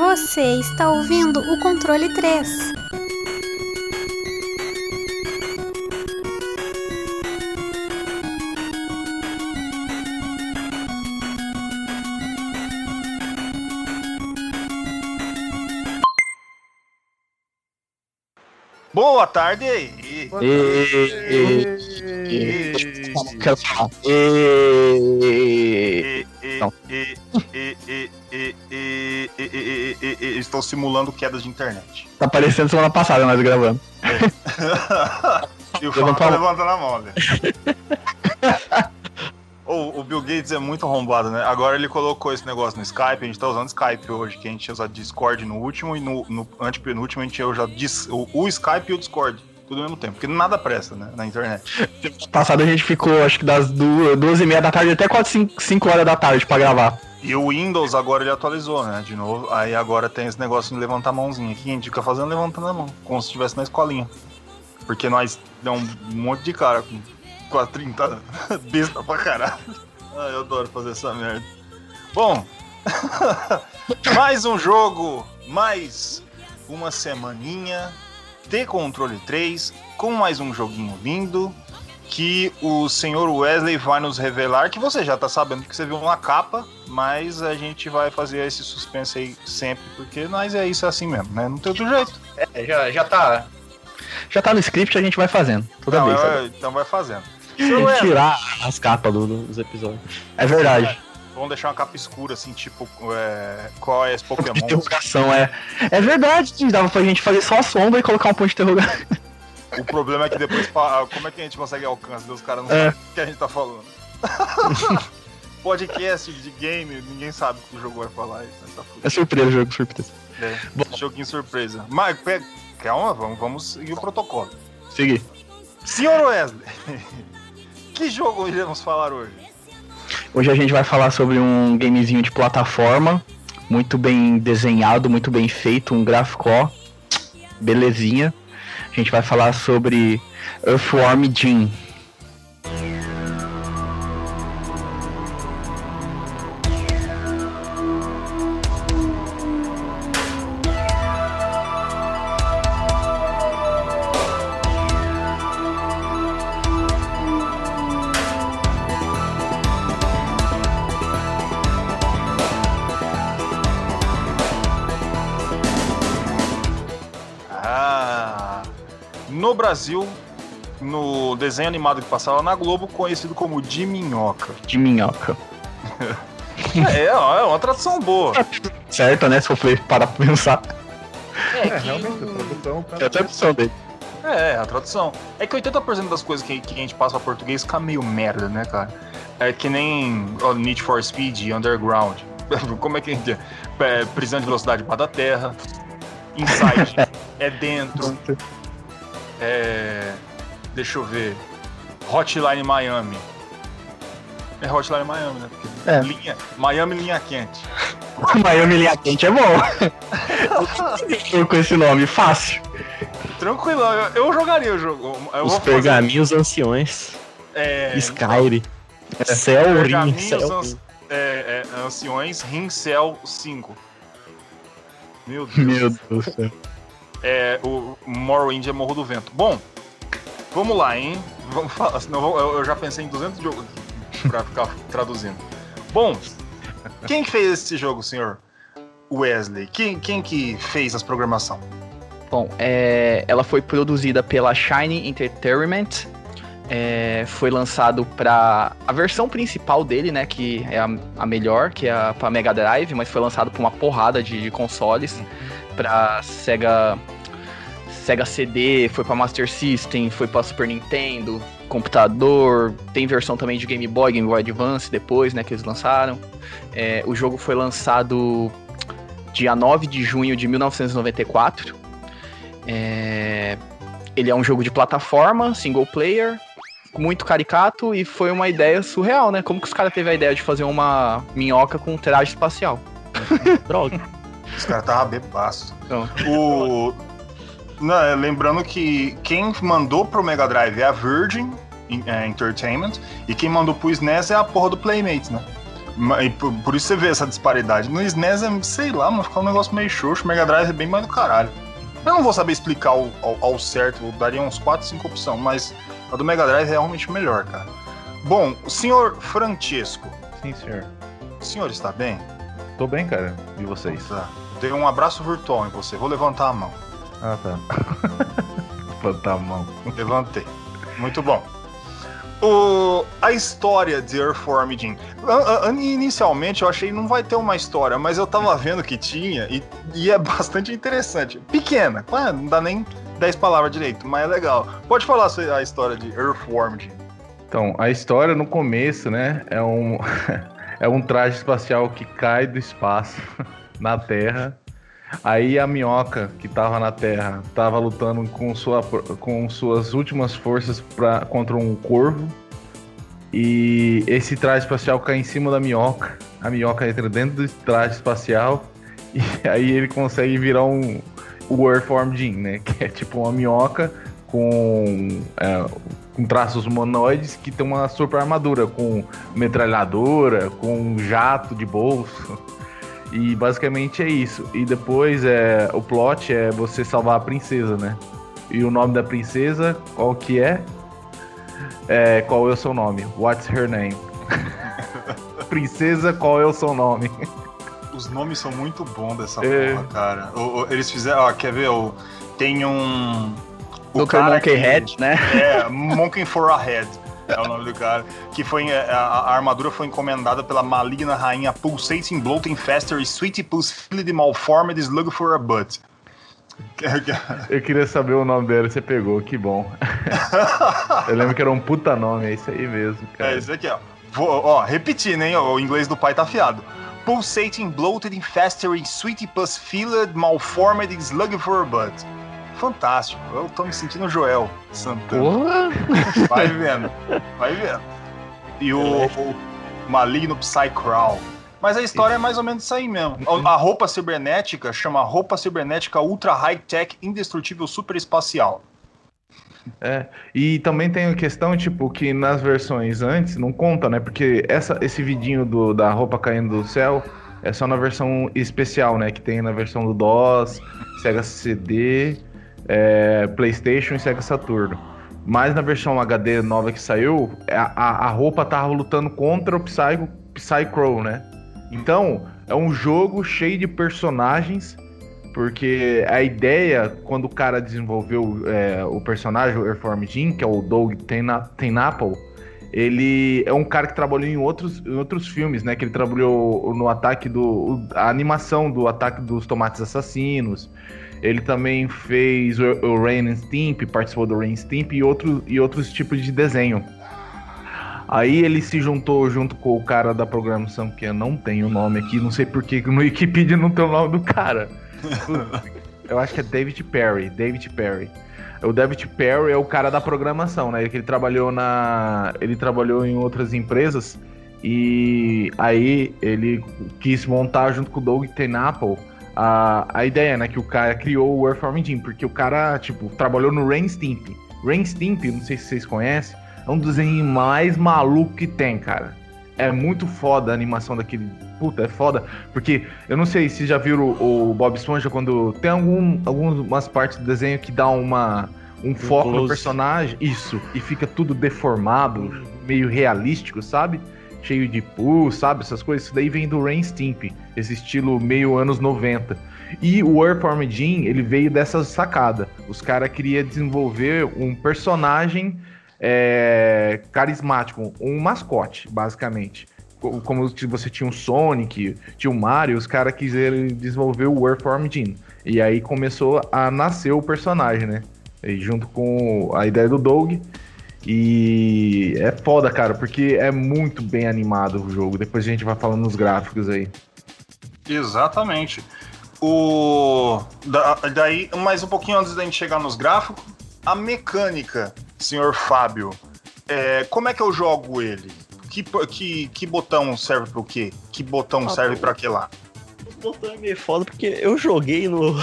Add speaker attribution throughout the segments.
Speaker 1: Você está ouvindo o controle 3.
Speaker 2: Boa tarde.
Speaker 3: E, e, e, quero falar. E, Não.
Speaker 2: Estou estão simulando quedas de internet.
Speaker 3: Tá parecendo semana passada nós gravando. É.
Speaker 2: e o Fábio tá levantando a mão, né? olha. o, Bill Gates é muito arrombado, né? Agora ele colocou esse negócio no Skype, a gente tá usando Skype hoje, que a gente tinha usado Discord no último e no, no antepenúltimo a gente ia usar o, o Skype e o Discord tudo ao mesmo tempo, porque nada presta, né, na internet.
Speaker 3: Passado a gente ficou, acho que das duas, duas e meia da tarde até quase cinco, cinco horas da tarde pra gravar.
Speaker 2: E o Windows agora ele atualizou, né? De novo. Aí agora tem esse negócio de levantar a mãozinha. aqui, a gente fica fazendo levantando a mão, como se estivesse na escolinha. Porque nós deu um monte de cara com quase 30 anos. Besta pra caralho. Ai, eu adoro fazer essa merda. Bom, mais um jogo, mais uma semaninha de controle 3, com mais um joguinho lindo. Que o senhor Wesley vai nos revelar, que você já tá sabendo que você viu uma capa, mas a gente vai fazer esse suspense aí sempre, porque nós é isso é assim mesmo, né? Não tem outro jeito.
Speaker 4: É, já, já tá.
Speaker 3: Já tá no script, a gente vai fazendo. Toda
Speaker 2: Não,
Speaker 3: vez.
Speaker 2: é-
Speaker 3: sabe?
Speaker 2: então vai fazendo.
Speaker 3: Tirar as capas do- dos episódios. É verdade.
Speaker 2: Vamos deixar uma capa escura, assim, tipo, é, qual é esse
Speaker 3: Ponto de
Speaker 2: Pokémon?
Speaker 3: interrogação é. É verdade, dava pra gente fazer só a sombra e colocar um ponto de interrogação.
Speaker 2: O problema é que depois, fa- como é que a gente consegue alcance? Os caras não
Speaker 3: É.
Speaker 2: sabem o que a gente tá falando. Podcast de game, ninguém sabe o que o jogo vai falar. Isso, tá.
Speaker 3: É surpresa, jogo surpresa.
Speaker 2: É,
Speaker 3: Bom.
Speaker 2: joguinho surpresa. Mas, pe- calma, vamos, vamos seguir o protocolo.
Speaker 3: Segui.
Speaker 2: Senhor Wesley, que jogo iremos falar hoje?
Speaker 3: Hoje a gente vai falar sobre um gamezinho de plataforma, muito bem desenhado, muito bem feito, um gráfico ó, belezinha. A gente vai falar sobre Earthworm Jim.
Speaker 2: Brasil, no desenho animado que passava na Globo, conhecido como de minhoca.
Speaker 3: De minhoca.
Speaker 2: É, é uma tradução boa.
Speaker 3: Certo, né? Se for parar pra pensar.
Speaker 4: É,
Speaker 5: É,
Speaker 4: que-
Speaker 5: realmente, a tradução tá.
Speaker 3: É a tradução dele.
Speaker 2: É, a tradução. É que 80% das coisas que, que a gente passa pra português fica meio merda, né, cara? É que nem ó, Need for Speed, Underground. Como é que a gente. É, prisão de velocidade para da terra. Inside é dentro. É. Deixa eu ver. Hotline Miami. É Hotline Miami, né? Porque
Speaker 3: É.
Speaker 2: Linha, Miami linha quente.
Speaker 3: Miami Linha Quente é bom. Com esse nome, fácil.
Speaker 2: Tranquilo, eu, eu jogaria o jogo. Eu
Speaker 6: Os
Speaker 2: vou fazer-
Speaker 6: pergaminhos anciões.
Speaker 2: É,
Speaker 6: Skyrim. Cell Ring.
Speaker 2: Pergaminhos
Speaker 6: Cell Ring.
Speaker 2: é, é, anciões Rincel 5. Meu Deus.
Speaker 3: Meu Deus do céu.
Speaker 2: É, o Morrowind é Morro do Vento. Bom, vamos lá, hein? Vamos falar, senão eu, já pensei em 200 jogos pra ficar traduzindo. Bom, quem que fez esse jogo, senhor Wesley? Quem, quem que fez as programação?
Speaker 3: Bom, é, ela foi produzida pela Shiny Entertainment. é, foi lançado para a versão principal dele, né, que é a, a melhor, que é para Mega Drive, mas foi lançado para uma porrada de, de consoles, para Sega Sega CD, foi para Master System, foi para Super Nintendo, computador, tem versão também de Game Boy, Game Boy Advance depois, né, que eles lançaram. É, o jogo foi lançado dia 9 de junho de 1994. É, Ele é um jogo de plataforma, single player, muito caricato e foi uma ideia surreal, né? Como que os caras teve a ideia de fazer uma minhoca com um traje espacial?
Speaker 6: Droga.
Speaker 2: Os caras tava bebaço.
Speaker 3: Então.
Speaker 2: O... Não, é, lembrando que quem mandou pro Mega Drive é a Virgin é, Entertainment e quem mandou pro SNES é a porra do Playmates, né? E por, por isso você vê essa disparidade. No SNES é, sei lá, mas fica um negócio meio xoxo. O Mega Drive é bem mais do caralho. Eu não vou saber explicar ao, ao- ao certo, eu daria uns 4, 5 opções, mas a do Mega Drive é realmente melhor, cara. Bom, o senhor Francesco,
Speaker 5: Sim, senhor.
Speaker 2: o senhor está bem?
Speaker 5: Tô bem, cara. E vocês?
Speaker 2: Tá. Dei um abraço virtual em você. Vou levantar a mão.
Speaker 5: Ah, tá. Levantar a mão.
Speaker 2: Levantei. Muito bom. O, a história de Earthworm Jim. Inicialmente eu achei que não vai ter uma história, mas eu tava vendo que tinha e, e é bastante interessante. Pequena, claro, não dá nem 10 palavras direito, mas é legal. Pode falar a a história de Earthworm Jim.
Speaker 5: Então, a história no começo, né, é um, é um traje espacial que cai do espaço na Terra. Aí a minhoca que tava na Terra tava lutando com, sua, com suas últimas forças pra, contra um corvo. E esse traje espacial cai em cima da minhoca. A minhoca entra dentro do traje espacial. E aí ele consegue virar um Earthworm Jim, né? Que é tipo uma minhoca com é, com traços humanoides que tem uma super armadura, com metralhadora, com jato de bolso. E basicamente é isso. E depois é o plot é você salvar a princesa, né? E o nome da princesa, qual que é? É, qual é o seu nome? What's her name? princesa, qual é o seu nome?
Speaker 2: Os nomes são muito bons dessa
Speaker 5: É.
Speaker 2: porra, cara. O- o- eles fizeram, ó, quer ver? O, tem um. O
Speaker 3: Dr. Monkey
Speaker 2: que-
Speaker 3: Head, né?
Speaker 2: É, Monkey for a Head. É o nome do cara. Que foi. é, A, a armadura foi encomendada pela maligna rainha Pulsating Bloating Faster e Sweetie Pulse Filled Malformed Slug for a Butt.
Speaker 5: Eu queria saber o nome dela, você pegou, que bom. Eu lembro que era um puta nome, é isso aí mesmo, cara.
Speaker 2: É isso aqui, ó. Vou, ó, repetindo, hein? O inglês do pai tá afiado. Pulsating Bloated e Sweetie Pulse Filled Malformed Slug for a Butt. Fantástico. Eu tô me sentindo Joel Santana.
Speaker 3: Porra!
Speaker 2: Vai vendo, vai vendo. E o, o maligno Psycrawl. Mas a história é mais ou menos isso aí mesmo. A roupa cibernética chama roupa cibernética ultra high-tech indestrutível super espacial.
Speaker 5: É, e também tem a questão, tipo, que nas versões antes não conta, né? Porque essa, esse vidinho do, da roupa caindo do céu é só na versão especial, né? Que tem na versão do DOS, Sega CD, é, PlayStation e Sega Saturno. Mas na versão HD nova que saiu, a, a, a roupa tava lutando contra o Psycho, Psycrow, né? Então, é um jogo cheio de personagens porque a ideia, quando o cara desenvolveu é, o personagem, o Airform Jim, que é o Doug Tena- Tenapel, ele é um cara que trabalhou em outros, em outros filmes, né? Que ele trabalhou no ataque do. a animação do ataque dos tomates assassinos. Ele também fez o, o Rain Stimp, participou do Rain Stimp e, outro, e outros tipos de desenho. Aí ele se juntou junto com o cara da programação, que eu não tenho o nome aqui, não sei por que no Wikipedia não tem o nome do cara. Eu acho que é David Perry. David Perry. O David Perry é o cara da programação, né? Ele trabalhou na. Ele trabalhou em outras empresas. E aí ele quis montar junto com o Doug Tenapel a, a ideia, né? Que o cara criou o Earthworm Jim, porque o cara, tipo, trabalhou no Rain Stimp. Rain Stimp, não sei se vocês conhecem, é um desenho mais maluco que tem, cara. É muito foda a animação daquele. Puta, é foda. Porque eu não sei se já viram o, o Bob Esponja quando tem algum, algumas partes do desenho que dá uma, um foco no
Speaker 6: close.
Speaker 5: personagem. Isso. E fica tudo deformado, meio realístico, sabe? Cheio de pus, sabe? Essas coisas. Isso daí vem do Rain Stimp. Esse estilo meio anos 90. E o Earthworm Jim, ele veio dessa sacada. Os caras queriam desenvolver um personagem é, carismático, um mascote, basicamente. Co- Como você tinha o Sonic, tinha o Mario, os caras quiseram desenvolver o Earthworm Jim. E aí começou a nascer o personagem, né? E junto com a ideia do Doug. E é foda, cara, porque é muito bem animado o jogo. Depois a gente vai falando nos gráficos aí.
Speaker 2: Exatamente. O da- daí, mais um pouquinho antes da gente chegar nos gráficos, a mecânica, senhor Fábio. é, como é que eu jogo ele? Que, que, que botão serve pro quê? Que botão
Speaker 6: Ah,
Speaker 2: serve
Speaker 6: pô.
Speaker 2: pra que lá?
Speaker 6: O botão é meio foda porque eu joguei no,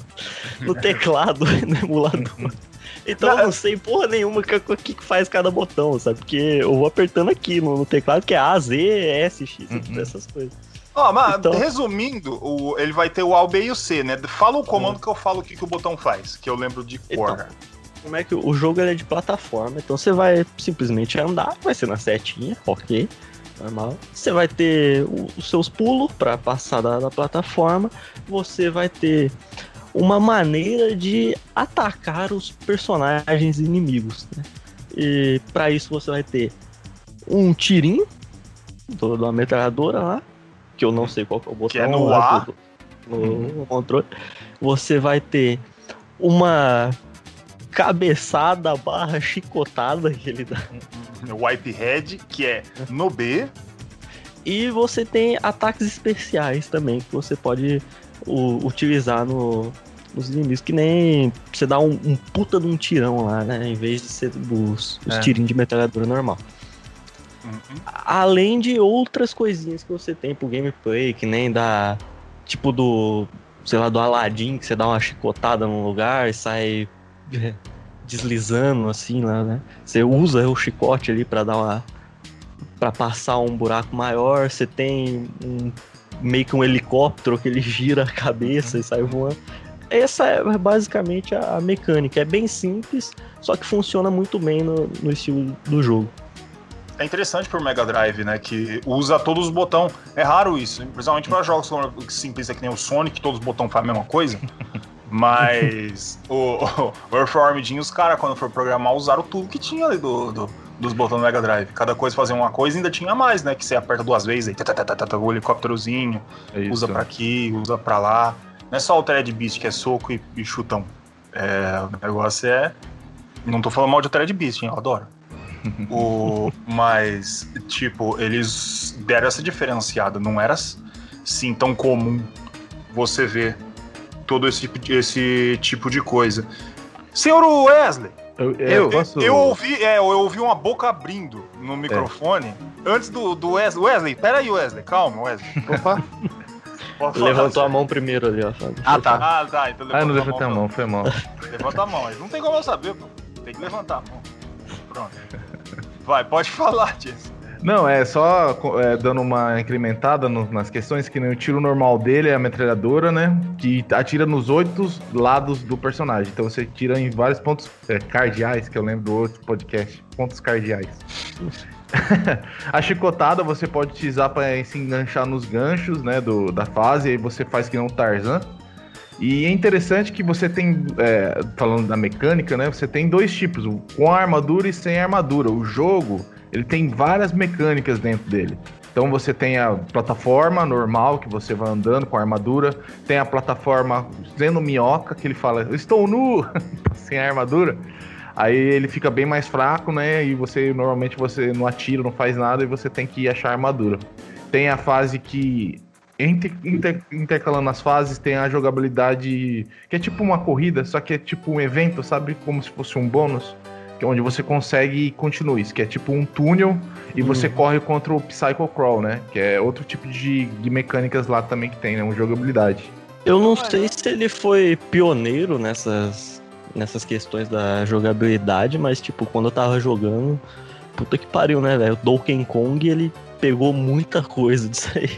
Speaker 6: no teclado, no emulador. Então eu não sei porra nenhuma o que, que faz cada botão, sabe? Porque eu vou apertando aqui no, no teclado, que é A, Z, S, X,
Speaker 5: Uhum.
Speaker 6: essas coisas.
Speaker 2: Ó, mas
Speaker 6: Então-
Speaker 2: resumindo, o, ele vai ter o A, o B e o C, né? Fala o comando que eu falo o que, que o botão faz, que eu lembro de cor.
Speaker 6: Então. Como é que o jogo ele é de plataforma, então você vai simplesmente andar, vai ser na setinha, ok, normal. Você vai ter o- os seus pulos para passar da, da plataforma, você vai ter uma maneira de atacar os personagens inimigos, né? E para isso você vai ter um tirinho do, da metralhadora lá, que eu não sei qual que é o botão
Speaker 2: é no
Speaker 6: lá
Speaker 2: A.
Speaker 6: do- no, no controle. Você vai ter uma cabeçada barra chicotada que ele dá.
Speaker 2: O Wipe Head, que é no B.
Speaker 6: E você tem ataques especiais também que você pode u- utilizar no, nos inimigos, que nem você dá um, um puta de um tirão lá, né? Em vez de ser os, os
Speaker 5: É.
Speaker 6: tirinhos de metralhadora normal.
Speaker 2: Uhum.
Speaker 6: Além de outras coisinhas que você tem pro gameplay, que nem da. Tipo do. Sei lá, do Aladdin, que você dá uma chicotada num lugar e sai é, deslizando assim lá, né? Você usa o chicote ali pra dar uma. pra passar um buraco maior. Você tem um. Meio que um helicóptero que ele gira a cabeça e sai voando. Essa é basicamente a, a mecânica. É bem simples, só que funciona muito bem no, no estilo do jogo.
Speaker 2: É interessante pro Mega Drive, né? Que usa todos os botões. É raro isso, principalmente para jogos simples, é que nem o Sonic, que todos os botões fazem a mesma coisa. Mas o, o, o Earthworm Jim, os caras, quando for programar, usaram tudo que tinha ali do, do- dos botões do Mega Drive. Cada coisa fazia uma coisa e ainda tinha mais, né? Que você aperta duas vezes, aí tá, tá, tá, tá, tá, o helicópterozinho,
Speaker 5: É isso.
Speaker 2: usa pra aqui, usa pra lá. Não é só o Thread Beast, que é soco e, e chutão. É, o negócio é. Não tô falando mal de Thread Beast, hein? Eu adoro. o, mas, tipo, eles deram essa diferenciada. Não era assim tão comum você ver todo esse, tipo esse tipo de coisa. Senhor Wesley,
Speaker 5: Eu,
Speaker 3: Eu-
Speaker 5: posso...
Speaker 2: eu ouvi, é, eu ouvi uma boca abrindo no microfone antes do, do Wesley. Wesley, peraí, Wesley, calma, Wesley.
Speaker 3: Opa.
Speaker 6: Levantou a mão primeiro ali, ó.
Speaker 3: Ah, tá.
Speaker 2: Ah, tá, então
Speaker 5: Ah, eu não levantei a mão, foi mal.
Speaker 2: Levanta a mão, mas não tem como eu saber, pô. Tem que levantar a mão. Pronto. Vai, pode falar disso.
Speaker 5: Não, é só é, dando uma incrementada no- nas questões, que o tiro normal dele é a metralhadora, né? Que atira nos oito lados do personagem. Então você tira em vários pontos é, cardeais, que eu lembro do outro podcast. Pontos cardeais. a chicotada você pode utilizar para se enganchar nos ganchos, né? Do, da fase, aí você faz que um Tarzan. E é interessante que você tem, é, falando da mecânica, né? Você tem dois tipos, com armadura e sem armadura. O jogo, ele tem várias mecânicas dentro dele. Então você tem a plataforma normal, que você vai andando com a armadura. Tem a plataforma sendo minhoca, que ele fala, estou nu, sem a armadura. Aí ele fica bem mais fraco, né? E você, normalmente, você não atira, não faz nada, e você tem que achar a armadura. Tem a fase que Inter- inter- intercalando as fases, tem a jogabilidade que é tipo uma corrida, só que é tipo um evento, sabe? Como se fosse um bônus. Onde você consegue continues, que é tipo um túnel e você corre contra o Psycho Crawl, né? Que é outro tipo de, de mecânicas lá também que tem, né? Uma jogabilidade.
Speaker 6: Eu não sei se ele foi pioneiro nessas, nessas questões da jogabilidade, mas, tipo, quando eu tava jogando, puta que pariu, né, velho? O Donkey Kong, ele pegou muita coisa disso aí.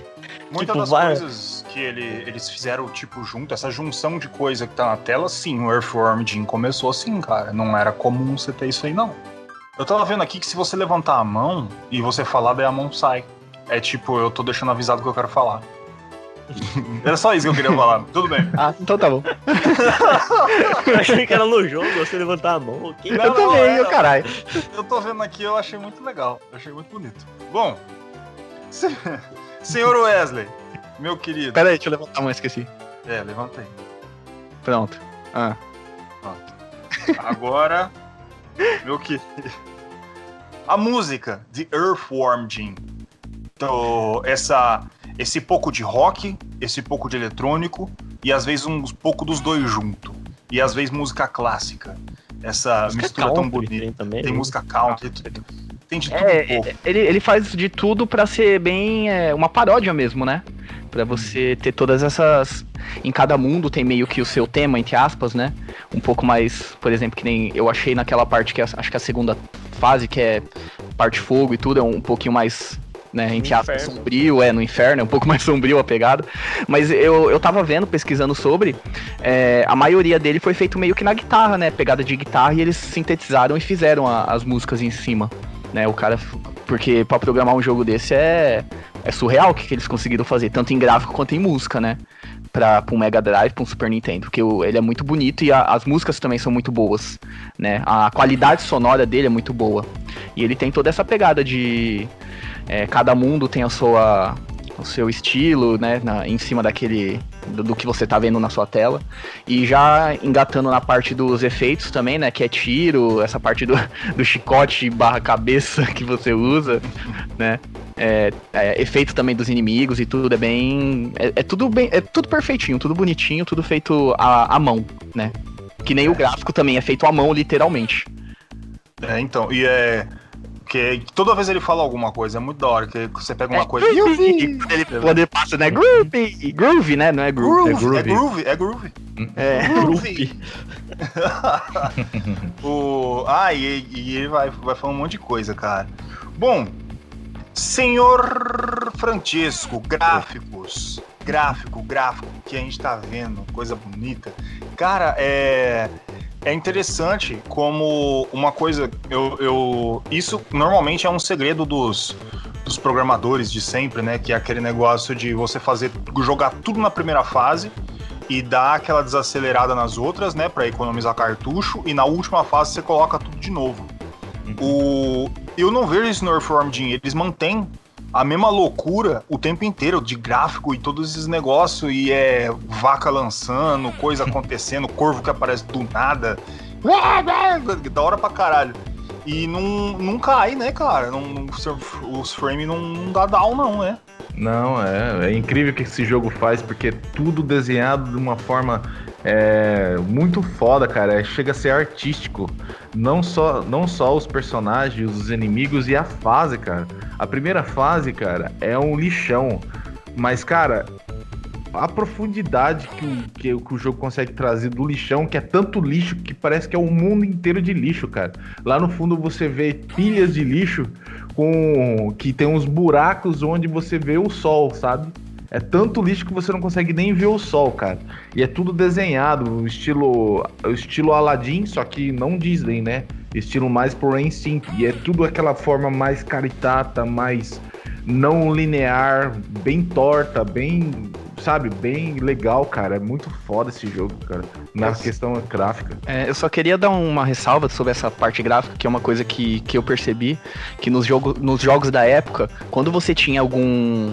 Speaker 2: Muitas
Speaker 6: Tipo,
Speaker 2: das
Speaker 6: vai-
Speaker 2: coisas que ele- eles fizeram, tipo, junto, essa junção de coisa que tá na tela, sim, o Earthworm Jim começou assim, cara. Não era comum você ter isso aí, não. Eu tava vendo aqui que se você levantar a mão e você falar, daí a mão sai. É tipo, eu tô deixando avisado o que eu quero falar. Era só isso que eu queria falar. Tudo bem.
Speaker 3: Ah, então tá bom.
Speaker 6: Eu achei que era no jogo, você levantar a mão.
Speaker 3: eu
Speaker 2: não,
Speaker 3: também,
Speaker 2: é,
Speaker 3: eu caralho.
Speaker 2: Eu tô vendo aqui, eu achei muito legal. Eu achei muito bonito. Bom, se- senhor Wesley, meu querido.
Speaker 3: Pera aí, deixa eu levantar a mão, esqueci.
Speaker 2: É, levanta aí.
Speaker 3: Pronto. Ah,
Speaker 2: Agora, meu querido. A música de Earthworm Jim. Então, essa, esse pouco de rock, esse pouco de eletrônico e às vezes um pouco dos dois junto. E às vezes música clássica. Essa
Speaker 6: Música
Speaker 2: mistura tão bonita.
Speaker 6: tem também.
Speaker 2: Tem
Speaker 6: né?
Speaker 2: música country, tem de tudo
Speaker 3: É,
Speaker 2: um pouco.
Speaker 3: ele, ele faz de tudo pra ser bem é, uma paródia mesmo, né? Pra você ter todas essas. Em cada mundo tem meio que o seu tema, entre aspas, né? Um pouco mais, por exemplo, que nem eu achei naquela parte que é, acho que é a segunda fase, que é parte fogo e tudo, é um pouquinho mais né, entre aspas, sombrio, é, no inferno, é um pouco mais sombrio a pegada. Mas eu, eu tava vendo, pesquisando sobre, é, a maioria dele foi feito meio que na guitarra, né, pegada de guitarra, e eles sintetizaram e fizeram a- as músicas em cima, né, o cara... Porque pra programar um jogo desse é, é surreal o que, que eles conseguiram fazer, tanto em gráfico quanto em música, né? Pra, pra um Mega Drive, pra um Super Nintendo, porque o- ele é muito bonito e a- as músicas também são muito boas, né? A qualidade sonora dele é muito boa. E ele tem toda essa pegada de é, cada mundo tem a sua, o seu estilo, né, na- em cima daquele do, do que você tá vendo na sua tela. E já engatando na parte dos efeitos também, né, que é tiro, essa parte do, do chicote barra cabeça que você usa, né. É, é, efeito também dos inimigos e tudo é bem. É, é tudo bem. É tudo perfeitinho, tudo bonitinho, tudo feito à, à mão, né? Que nem o gráfico também é feito à mão, literalmente.
Speaker 2: É, então, e é. Que toda vez ele fala alguma coisa, é muito da hora, que você pega uma
Speaker 3: É
Speaker 2: coisa.
Speaker 3: groovy, quando ele, quando ele passa, né? Groovy! Groovy, né? Não é groovy.
Speaker 2: Groove,
Speaker 5: É
Speaker 2: é groove, é groove.
Speaker 3: É.
Speaker 2: Groovy. o... Ah, e, e ele vai, vai falando um monte de coisa, cara. Bom, senhor Francesco, gráficos. Gráfico, gráfico que a gente tá vendo, coisa bonita. Cara, é. É interessante como uma coisa. Eu, eu, isso normalmente é um segredo dos, dos programadores de sempre, né? Que é aquele negócio de você fazer. jogar tudo na primeira fase e dar aquela desacelerada nas outras, né? Pra economizar cartucho. E na última fase você coloca tudo de novo. O, eu não vejo isso no Earthworm Jim. Eles mantêm a mesma loucura o tempo inteiro de gráfico e todos esses negócios. E é vaca lançando, coisa acontecendo, corvo que aparece do nada. Da hora pra caralho. E não, não cai, né, cara? Não, não- os frames não, não dá down, não, né?
Speaker 5: Não, é, é incrível o que esse jogo faz, porque é tudo desenhado de uma forma é, muito foda, cara. Chega a ser artístico. Não só, não só os personagens, os inimigos e a fase, cara. A primeira fase, cara, é um lixão. Mas, cara, a profundidade que o, que, o- que o jogo consegue trazer do lixão, que é tanto lixo que parece que é um mundo inteiro de lixo, cara. Lá no fundo você vê pilhas de lixo com que tem uns buracos onde você vê o sol, sabe? É tanto lixo que você não consegue nem ver o sol, cara. E é tudo desenhado, estilo, estilo Aladdin, só que não Disney, né? Estilo mais por Instinct. E é tudo aquela forma mais caritata, mais não linear, bem torta, bem, sabe, bem legal, cara. É muito foda esse jogo, cara. Na
Speaker 2: Nossa.
Speaker 5: questão gráfica.
Speaker 3: É, eu só queria dar uma ressalva sobre essa parte gráfica, que é uma coisa que, que eu percebi, que nos, jogo, nos jogos da época, quando você tinha algum.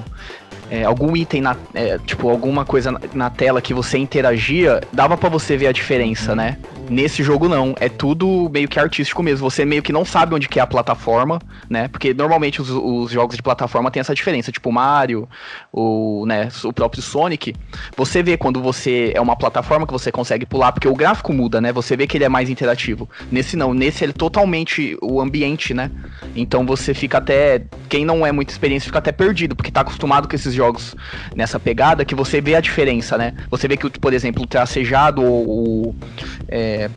Speaker 3: É, algum item na. é, tipo, alguma coisa na, tela que você interagia, dava pra você ver a diferença, né? Nesse jogo não, é tudo meio que artístico mesmo. Você meio que não sabe onde que é a plataforma, né? Porque normalmente os, os jogos de plataforma tem essa diferença, tipo Mario, o, né, o próprio Sonic. Você vê quando você é uma plataforma que você consegue pular, porque o gráfico muda, né? Você vê que ele é mais interativo. Nesse não, nesse ele é totalmente o ambiente, né? Então você fica até. Quem não é muito experiente fica até perdido, porque tá acostumado com esses jogos nessa pegada que você vê a diferença, né? Você vê que, por exemplo, o tracejado ou. É,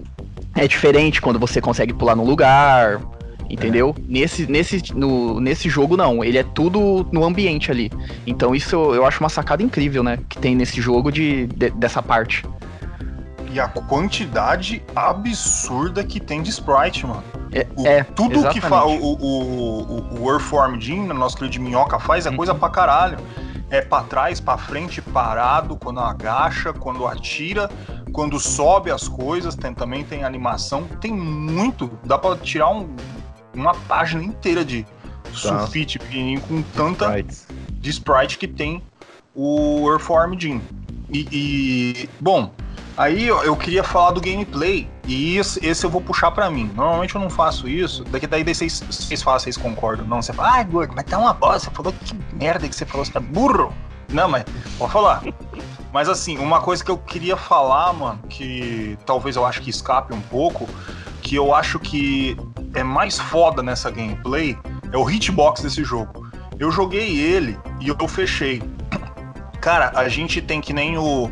Speaker 3: é diferente quando você consegue pular no lugar. Entendeu? Nesse, nesse, no, nesse jogo, não. Ele é tudo no ambiente ali. Então, isso eu, eu acho uma sacada incrível, né? Que tem nesse jogo de, de- dessa parte.
Speaker 2: E a quantidade absurda que tem de sprite, mano.
Speaker 3: É,
Speaker 2: O-
Speaker 3: é,
Speaker 2: tudo que fa
Speaker 3: exatamente.
Speaker 2: o, o, o, o Earthworm Jim, nosso querido de minhoca, faz é
Speaker 3: Uhum.
Speaker 2: coisa pra caralho. É pra trás, pra frente, parado, quando agacha, quando atira, quando sobe as coisas, tem, também tem animação. Tem muito. Dá pra tirar um- uma página inteira de sulfite pequenininho com tanta
Speaker 5: Sprites.
Speaker 2: de sprite que tem o Earthworm Jim. E, e, bom, aí eu, queria falar do gameplay e esse, esse eu vou puxar pra mim. Normalmente eu não faço isso, daqui daí daí vocês, vocês falam, vocês concordam. Não, você fala, ai, gordo, mas tá uma bosta, você falou que merda que você falou, você tá burro. Não, mas pode falar. Mas assim, uma coisa que eu queria falar, mano, que talvez eu acho que escape um pouco, que eu acho que é mais foda nessa gameplay, é o hitbox desse jogo. Eu joguei ele e eu fechei. Cara, a gente tem que nem o.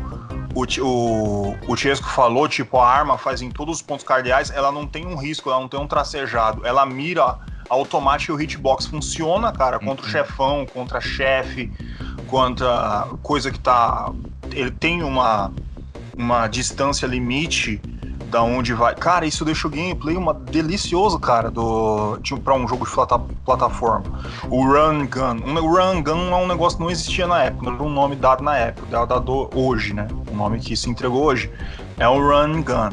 Speaker 2: O, o, o Chesco falou, tipo, a arma faz em todos os pontos cardeais, ela não tem um risco, ela não tem um tracejado. Ela mira automático e o hitbox funciona, cara, contra o chefão, contra chefe, contra coisa que tá. Ele tem uma, uma distância limite da onde vai. Cara, isso deixa o gameplay uma delicioso, cara, do tipo, para um jogo de plata- plataforma. O Run Gun. O Run Gun é um negócio que não existia na época, não era um nome dado na época, dado hoje, né? O nome que se entregou hoje. É o Run Gun.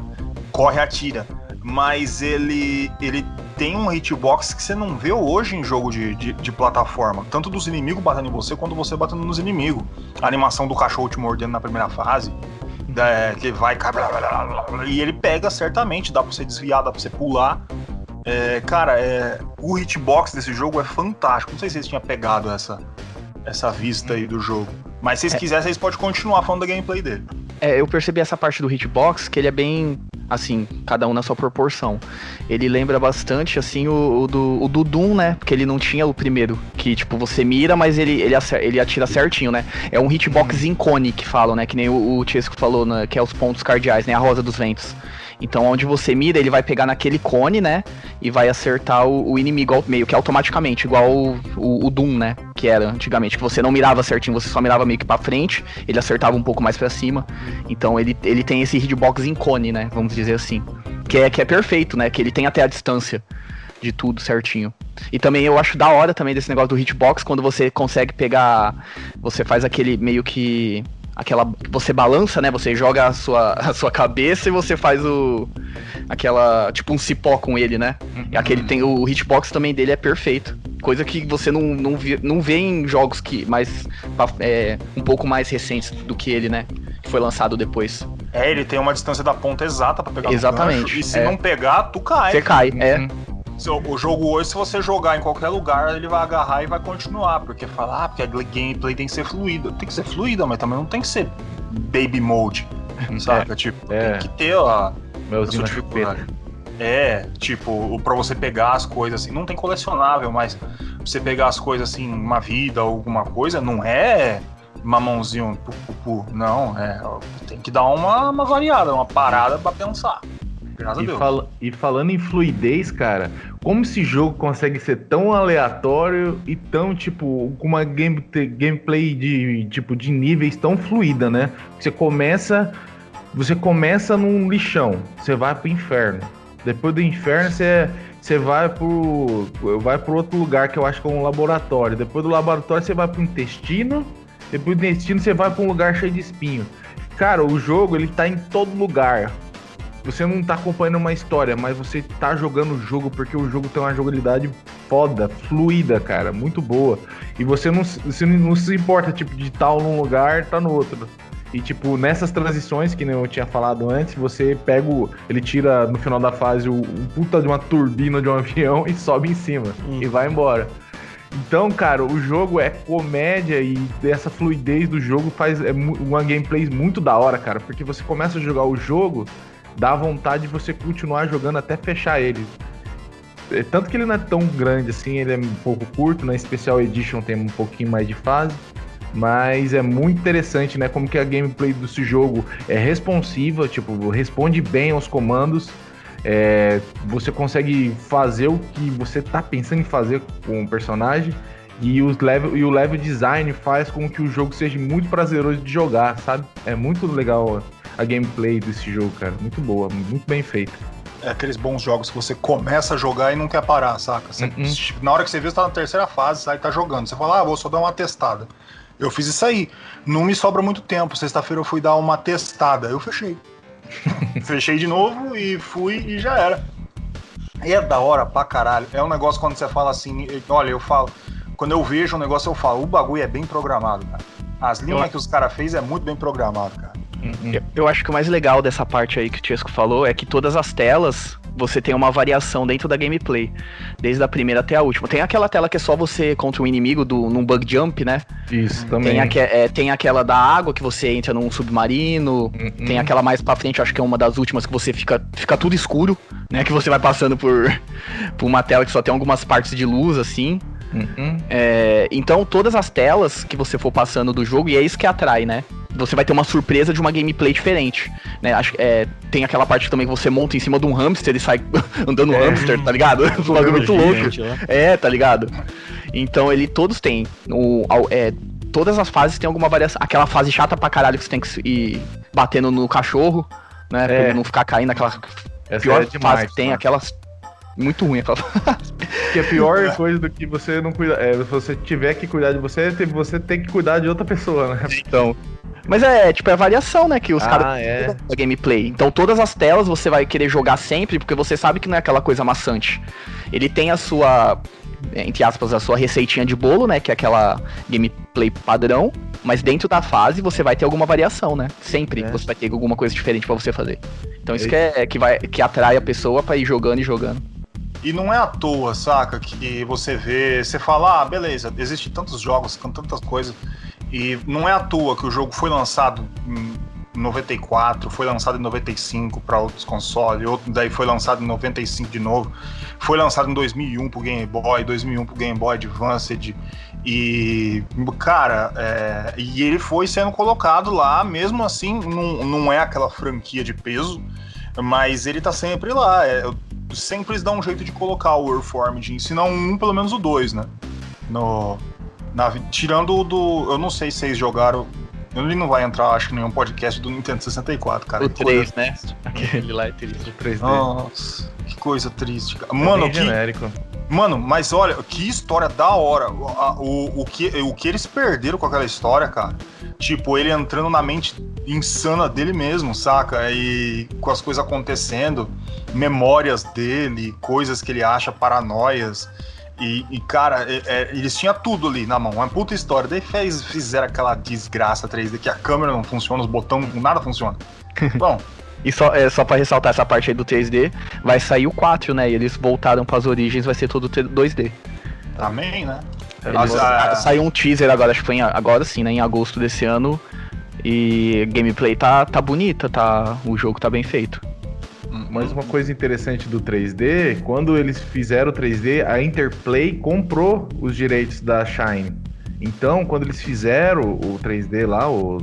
Speaker 2: Corre atira. Mas ele, ele tem um hitbox que você não vê hoje em jogo de, de, de plataforma. Tanto dos inimigos batendo em você, quanto você batendo nos inimigos. A animação do cachorro te mordendo na primeira fase. da- que vai e ele pega certamente, dá pra você desviar, dá pra você pular. É, cara, é, o hitbox desse jogo é fantástico. Não sei se vocês tinham pegado essa, essa vista aí do jogo. Mas se vocês quiserem, vocês podem continuar falando da gameplay dele.
Speaker 3: É, eu percebi essa parte do hitbox, que ele é bem, assim, cada um na sua proporção. Ele lembra bastante, assim, o, o do, o do Doom, né? Porque ele não tinha o primeiro, que, tipo, você mira, mas ele, ele, acer- ele atira certinho, né? É um hitbox em cone que falam, né? Que nem o, o Chesco falou, né? Que é os pontos cardeais, né? A rosa dos ventos. Então, onde você mira, ele vai pegar naquele cone, né? E vai acertar o, o inimigo meio que automaticamente, igual o, o, o Doom, né? Que era antigamente, que você não mirava certinho, você só mirava meio que pra frente, ele acertava um pouco mais pra cima. Então, ele, ele tem esse hitbox em cone, né? Vamos dizer assim. Que é, que é perfeito, né? Que ele tem até a distância de tudo certinho. E também eu acho da hora também desse negócio do hitbox, quando você consegue pegar. Você faz aquele meio que. Aquela. Você balança, né? Você joga a sua, a sua cabeça e você faz o. Aquela. Tipo um cipó com ele, né? E aquele tem. O hitbox também dele é perfeito. Coisa que você não, não, vê, não vê em jogos que mais. É, um pouco mais recentes do que ele, né? Que foi lançado depois.
Speaker 2: É, ele tem uma distância da ponta exata pra pegar
Speaker 3: Exatamente,
Speaker 2: gancho, e se
Speaker 3: é.
Speaker 2: não pegar, tu cai.
Speaker 3: Você cai, é.
Speaker 5: Uhum.
Speaker 2: Se O o jogo hoje, se você jogar em qualquer lugar, ele vai agarrar e vai continuar. Porque fala, ah, porque a gameplay tem que ser fluida. Tem que ser fluida, mas também não tem que ser baby mode. Saca? Tipo,
Speaker 5: É.
Speaker 2: tem que ter a, a sua dificuldade. É, tipo, pra você pegar as coisas assim, não tem colecionável, mas pra você pegar as coisas assim, uma vida ou alguma coisa, não é mamãozinho, pu, pu, pu. não, é, tem que dar uma, uma variada, uma parada pra pensar. Graças
Speaker 5: E, fala- e falando em fluidez, cara, como esse jogo consegue ser tão aleatório e tão, tipo, com uma game, gameplay de, tipo, de níveis tão fluida, né? Você começa. Você começa num lixão, você vai pro inferno. Depois do inferno, você, você vai pro. Vai pro outro lugar que eu acho que é um laboratório. Depois do laboratório, você vai pro intestino. Depois do intestino, você vai pra um lugar cheio de espinho. Cara, o jogo, ele tá em todo lugar você não tá acompanhando uma história, mas você tá jogando o jogo porque o jogo tem uma jogabilidade foda, fluida, cara, muito boa. E você não, se- você não se importa, tipo, de tal num lugar, tá no outro. E, tipo, nessas transições, que nem eu tinha falado antes, você pega o. Ele tira no final da fase o, o puta de uma turbina de um avião e sobe em cima.
Speaker 6: Hum.
Speaker 5: E vai embora. Então, cara, o jogo é comédia e essa fluidez do jogo faz é uma gameplay muito da hora, cara. Porque você começa a jogar o jogo, dá vontade de você continuar jogando até fechar ele. É, Tanto que ele não é tão grande assim, ele é um pouco curto, na Special Edition tem um pouquinho mais de fase. Mas é muito interessante, né? Como que a gameplay desse jogo é responsiva, tipo, responde bem aos comandos. É, você consegue fazer o que você tá pensando em fazer com o personagem. E, os level, e o level design faz com que o jogo seja muito prazeroso de jogar, sabe? É muito legal a gameplay desse jogo, cara. Muito boa, muito bem feita.
Speaker 2: É aqueles bons jogos que você começa a jogar e não quer parar, saca? Você-
Speaker 5: Uhum.
Speaker 2: Na hora que você vê, você tá na terceira fase, sai tá jogando. Você fala, ah, vou só dar uma testada. Eu fiz isso aí. Não me sobra muito tempo. Sexta-feira eu fui dar uma testada. Eu fechei. fechei de novo e fui e já era. E é da hora pra caralho. É um negócio quando você fala assim, olha, eu falo. Quando eu vejo um negócio, eu falo, o bagulho é bem programado, cara. As linhas que os caras fez é muito bem programado, cara.
Speaker 3: Eu, eu acho que o mais legal dessa parte aí que o Tiesco falou é que todas as telas você tem uma variação dentro da gameplay, desde a primeira até a última. Tem aquela tela que é só você contra o inimigo do, num bug jump, né?
Speaker 5: Isso, também.
Speaker 3: Tem, aque- é, tem aquela da água que você entra num submarino.
Speaker 5: Uhum.
Speaker 3: Tem aquela mais pra frente, acho que é uma das últimas que você fica, fica tudo escuro, né? Que você vai passando por, por uma tela que só tem algumas partes de luz, assim.
Speaker 5: Uhum.
Speaker 3: É, então, todas as telas que você for passando do jogo, e é isso que atrai, né? Você vai ter uma surpresa de uma gameplay diferente, né? Acho, é, tem aquela parte também que você monta em cima de um hamster e sai andando
Speaker 5: É.
Speaker 3: hamster, tá ligado? Um bagulho muito louco.
Speaker 6: Lá.
Speaker 3: É, tá ligado? Então ele todos têm. O, ao- é, todas as fases tem alguma variação. Aquela fase chata pra caralho que você tem que ir batendo no cachorro, né? Pra
Speaker 5: É.
Speaker 3: ele não ficar caindo naquela
Speaker 5: Essa
Speaker 3: pior
Speaker 5: é
Speaker 3: fase
Speaker 5: demais.
Speaker 3: que tem,
Speaker 5: mano.
Speaker 3: aquelas. Muito ruim aquela fase.
Speaker 5: Que é a pior coisa do que você não cuidar. É, se você tiver que cuidar de você, é você tem que cuidar de outra pessoa, né?
Speaker 3: Então. Mas é, tipo, é a variação, né? Que os caras
Speaker 5: ah, é.
Speaker 3: da gameplay. Então todas as telas você vai querer jogar sempre, porque você sabe que não é aquela coisa maçante. Ele tem a sua, entre aspas, a sua receitinha de bolo, né? Que é aquela gameplay padrão. Mas dentro da fase você vai ter alguma variação, né? Sempre
Speaker 5: É.
Speaker 3: você vai ter alguma coisa diferente pra você fazer. Então isso
Speaker 5: É
Speaker 3: que, é, que, vai, que atrai a pessoa pra ir jogando e jogando.
Speaker 2: E não é à toa, saca? Que você vê, você fala, ah, beleza, existem tantos jogos com tantas coisas. E não é à toa que o jogo foi lançado em 94, foi lançado em 95 para outros consoles, outro daí foi lançado em 95 de novo, foi lançado em 2001 pro Game Boy, 2001 pro Game Boy Advanced. E, cara, é, e ele foi sendo colocado lá, mesmo assim, não, não é aquela franquia de peso, mas ele tá sempre lá. É, sempre eles dão um jeito de colocar o Earthworm, se não um, pelo menos o dois, né? No, na, tirando o do. Eu não sei se vocês jogaram. Ele não vai entrar, acho em nenhum podcast do Nintendo 64, cara.
Speaker 3: o
Speaker 2: Que coisa-
Speaker 3: 3, né? Aquele lá é triste.
Speaker 5: Do 3D.
Speaker 2: Nossa, que coisa triste, cara.
Speaker 5: É
Speaker 2: Mano, que,
Speaker 5: genérico.
Speaker 2: Mano, mas olha, que história da hora. O, o, o, que, o que eles perderam com aquela história, cara. Tipo, ele entrando na mente insana dele mesmo, saca? E com as coisas acontecendo, memórias dele, coisas que ele acha paranoias. E, e, cara, é- é, eles tinham tudo ali na mão, uma puta história. Daí fez, fizeram aquela desgraça 3D que a câmera não funciona, os botões, nada funciona. Bom,
Speaker 3: E só, é, só pra ressaltar essa parte aí do 3D, vai sair o 4, né? E eles voltaram pras origens, vai ser todo 2D.
Speaker 2: amém, né?
Speaker 3: Eles-
Speaker 2: ah,
Speaker 3: Saiu um teaser agora, acho que foi em- agora sim, né? Em agosto desse ano. E gameplay tá, tá bonita, tá, o jogo tá bem feito.
Speaker 5: Mas uma coisa interessante do 3D, quando eles fizeram o 3D, a Interplay comprou os direitos da Shine. Então, quando eles fizeram o 3D lá, o,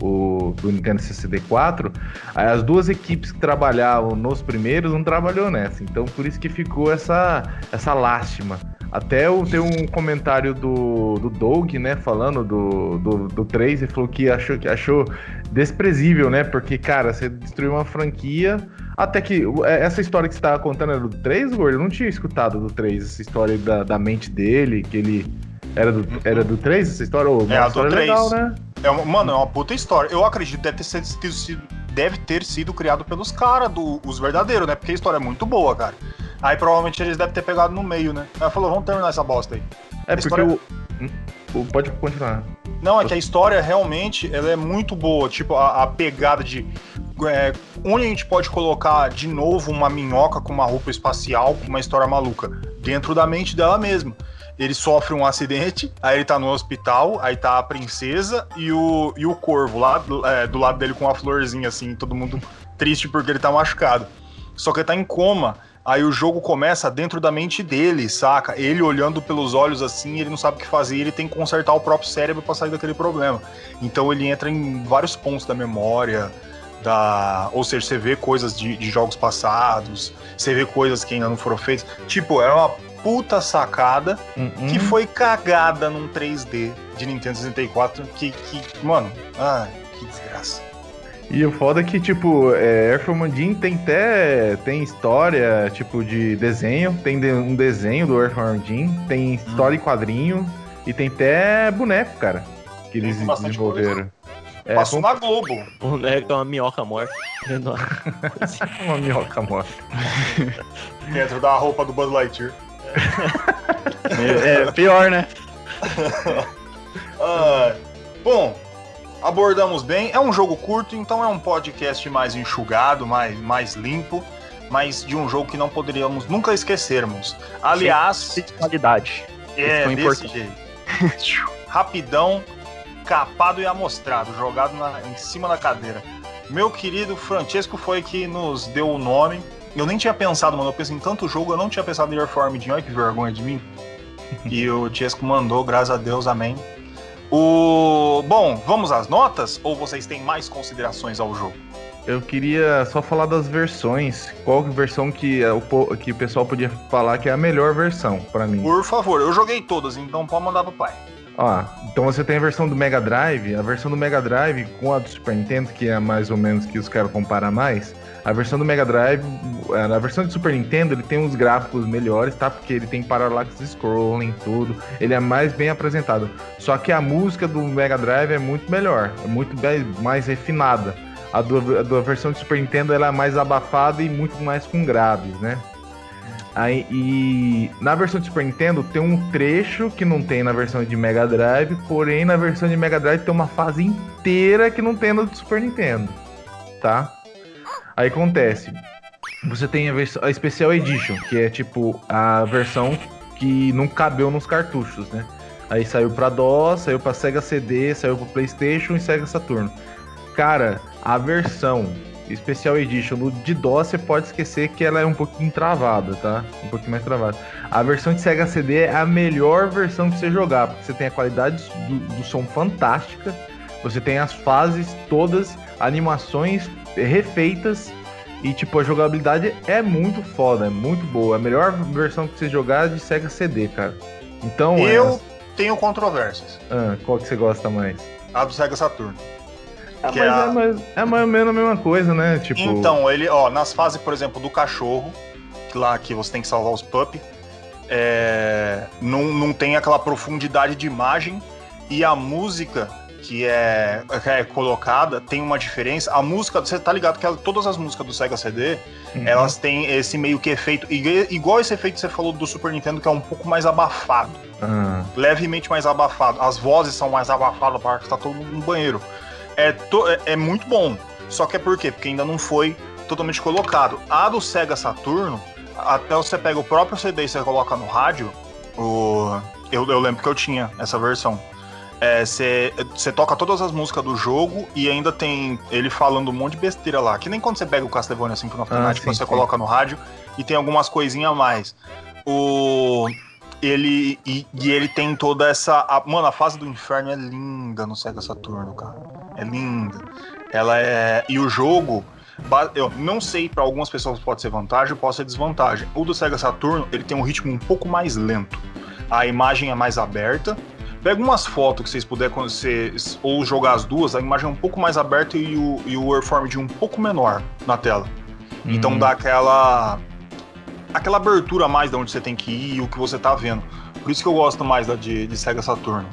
Speaker 5: o do Nintendo 64, aí as duas equipes que trabalhavam nos primeiros não trabalhou nessa. Então, por isso que ficou essa, essa lástima. Até eu ter um comentário do, do Doug, né, falando do, do, do 3, ele falou que achou, que achou desprezível, né? Porque, cara, você destruiu uma franquia. Até que é, essa história que você tava contando era do 3, Gordo? Eu não tinha escutado do 3, essa história da, da mente dele, que ele. Era do, era do 3 essa história? Ô,
Speaker 2: É, a do
Speaker 5: história
Speaker 2: 3.
Speaker 5: legal, né?
Speaker 2: É uma, mano, é uma puta história. Eu acredito que deve ter sido, deve ter sido criado pelos caras, os verdadeiros, né? Porque a história é muito boa, cara. Aí provavelmente eles devem ter pegado no meio, né? Aí falou, vamos terminar essa bosta aí.
Speaker 5: É
Speaker 2: A
Speaker 5: porque
Speaker 2: história-
Speaker 5: o, hum, o- Pode continuar.
Speaker 2: Não, é que a história realmente ela é muito boa. Tipo, a, a pegada de. é, onde a gente pode colocar de novo uma minhoca com uma roupa espacial, com uma história maluca? Dentro da mente dela mesma. Ele sofre um acidente, aí ele tá no hospital, aí tá a princesa e o, e o corvo lá do, é, do lado dele com uma florzinha, assim, todo mundo triste porque ele tá machucado. Só que ele tá em coma. Aí o jogo começa dentro da mente dele, saca? Ele olhando pelos olhos assim, ele não sabe o que fazer, ele tem que consertar o próprio cérebro pra sair daquele problema. Então ele entra em vários pontos da memória, da, ou seja, você vê coisas de, de jogos passados, você vê coisas que ainda não foram feitas. Tipo, é uma puta sacada
Speaker 5: Uhum.
Speaker 2: que foi cagada num 3D de Nintendo 64 que, que mano, ai, que desgraça.
Speaker 5: E o foda é que, tipo, é, Earthworm Jim tem até tem história, tipo, de desenho. Tem de- um desenho do Earthworm Jim, tem história em quadrinho e tem até boneco, cara, que eles
Speaker 2: Tem bastante
Speaker 5: desenvolveram. É,
Speaker 2: Passou
Speaker 5: foi
Speaker 2: na Globo.
Speaker 6: O boneco é uma minhoca morta.
Speaker 5: Uma minhoca morta.
Speaker 2: Dentro da roupa do Buzz Lightyear.
Speaker 3: É, é pior, né?
Speaker 2: Ah, bom, abordamos bem. É um jogo curto, então é um podcast mais enxugado, mais, mais limpo, mas de um jogo que não poderíamos nunca esquecermos. Aliás,
Speaker 3: De qualidade.
Speaker 2: é desse
Speaker 3: importante.
Speaker 2: jeito. Rapidão, capado e amostrado, jogado na- em cima da cadeira. Meu querido Francesco foi que nos deu o nome. Eu nem tinha pensado, mano. Eu pensei em tanto jogo, eu não tinha pensado em Jim. Olha que vergonha de mim. e o Tiesco mandou, graças a Deus, amém. O bom, vamos às notas ou vocês têm mais considerações ao jogo?
Speaker 5: Eu queria só falar das versões. Qual versão que, é o, que o pessoal podia falar que é a melhor versão pra mim?
Speaker 2: Por favor, eu joguei todas, então pode mandar pro pai.
Speaker 5: Ó, então você tem a versão do Mega Drive, a versão do Mega Drive com a do Super Nintendo, que é mais ou menos que os caras comparam mais. A versão do Mega Drive, é, na versão do Super Nintendo, ele tem uns gráficos melhores, tá? Porque ele tem parallax scrolling, tudo. Ele é mais bem apresentado. Só que a música do Mega Drive é muito melhor, é muito bem- mais refinada. A do- a da versão do Super Nintendo ela é mais abafada e muito mais com graves, né? Aí, e na versão de Super Nintendo tem um trecho que não tem na versão de Mega Drive, porém na versão de Mega Drive tem uma fase inteira que não tem no do Super Nintendo, tá? Aí acontece, você tem a, a Special Edition, que é tipo a versão que não cabeu nos cartuchos, né? Aí saiu pra DOS, saiu pra Sega CD, saiu pro PlayStation e Sega Saturno. Cara, a versão Special Edition do de DOS, você pode esquecer que ela é um pouquinho travada, tá? Um pouquinho mais travada. A versão de Sega CD é a melhor versão pra você jogar, porque você tem a qualidade do, do som fantástica, você tem as fases todas, animações refeitas e tipo a jogabilidade é muito foda, é muito boa. A melhor versão que você jogar é de Sega CD, cara. Então, é-
Speaker 2: Eu tenho controvérsias.
Speaker 5: ah, qual que você gosta mais?
Speaker 2: A do Sega Saturno.
Speaker 5: Ah, mas
Speaker 2: é a-
Speaker 5: é, mais, é mais ou menos a mesma coisa, né? Tipo,
Speaker 2: Então, ele, ó, nas fases, por exemplo, do cachorro, que lá que você tem que salvar os pup, é, não, não tem aquela profundidade de imagem e a música que é, que é colocada tem uma diferença. A música, você tá ligado que ela- todas as músicas do Sega CD,
Speaker 5: uhum.
Speaker 2: elas têm esse meio que efeito, igu- igual esse efeito que você falou do Super Nintendo, que é um pouco mais abafado
Speaker 5: Ah,
Speaker 2: levemente mais abafado. As vozes são mais abafadas, parece que tá todo mundo no banheiro. É, to- é- é muito bom. Só que é por quê? Porque ainda não foi totalmente colocado. A do Sega Saturno, até você pega o próprio CD e você coloca no rádio, o... eu, eu lembro que eu tinha essa versão. É, Você você toca todas as músicas do jogo e ainda tem ele falando um monte de besteira lá. Que nem quando você pega o Castlevania Symphony of the
Speaker 5: Ah,
Speaker 2: Night,
Speaker 5: sim,
Speaker 2: quando você
Speaker 5: sim.
Speaker 2: coloca no rádio e tem algumas coisinhas a mais. O ele e, e ele tem toda essa a- mano a fase do inferno é linda no Sega Saturno cara é linda ela é e o jogo eu não sei pra algumas pessoas pode ser vantagem pode ser desvantagem o do Sega Saturno ele tem um ritmo um pouco mais lento a imagem é mais aberta pega umas fotos que vocês puderem vocês- ou jogar as duas a imagem é um pouco mais aberta e o, e o waveform de um pouco menor na tela então
Speaker 5: Uhum.
Speaker 2: dá aquela aquela abertura a mais de onde você tem que ir e o que você tá vendo. Por isso que eu gosto mais da de, de Sega Saturno.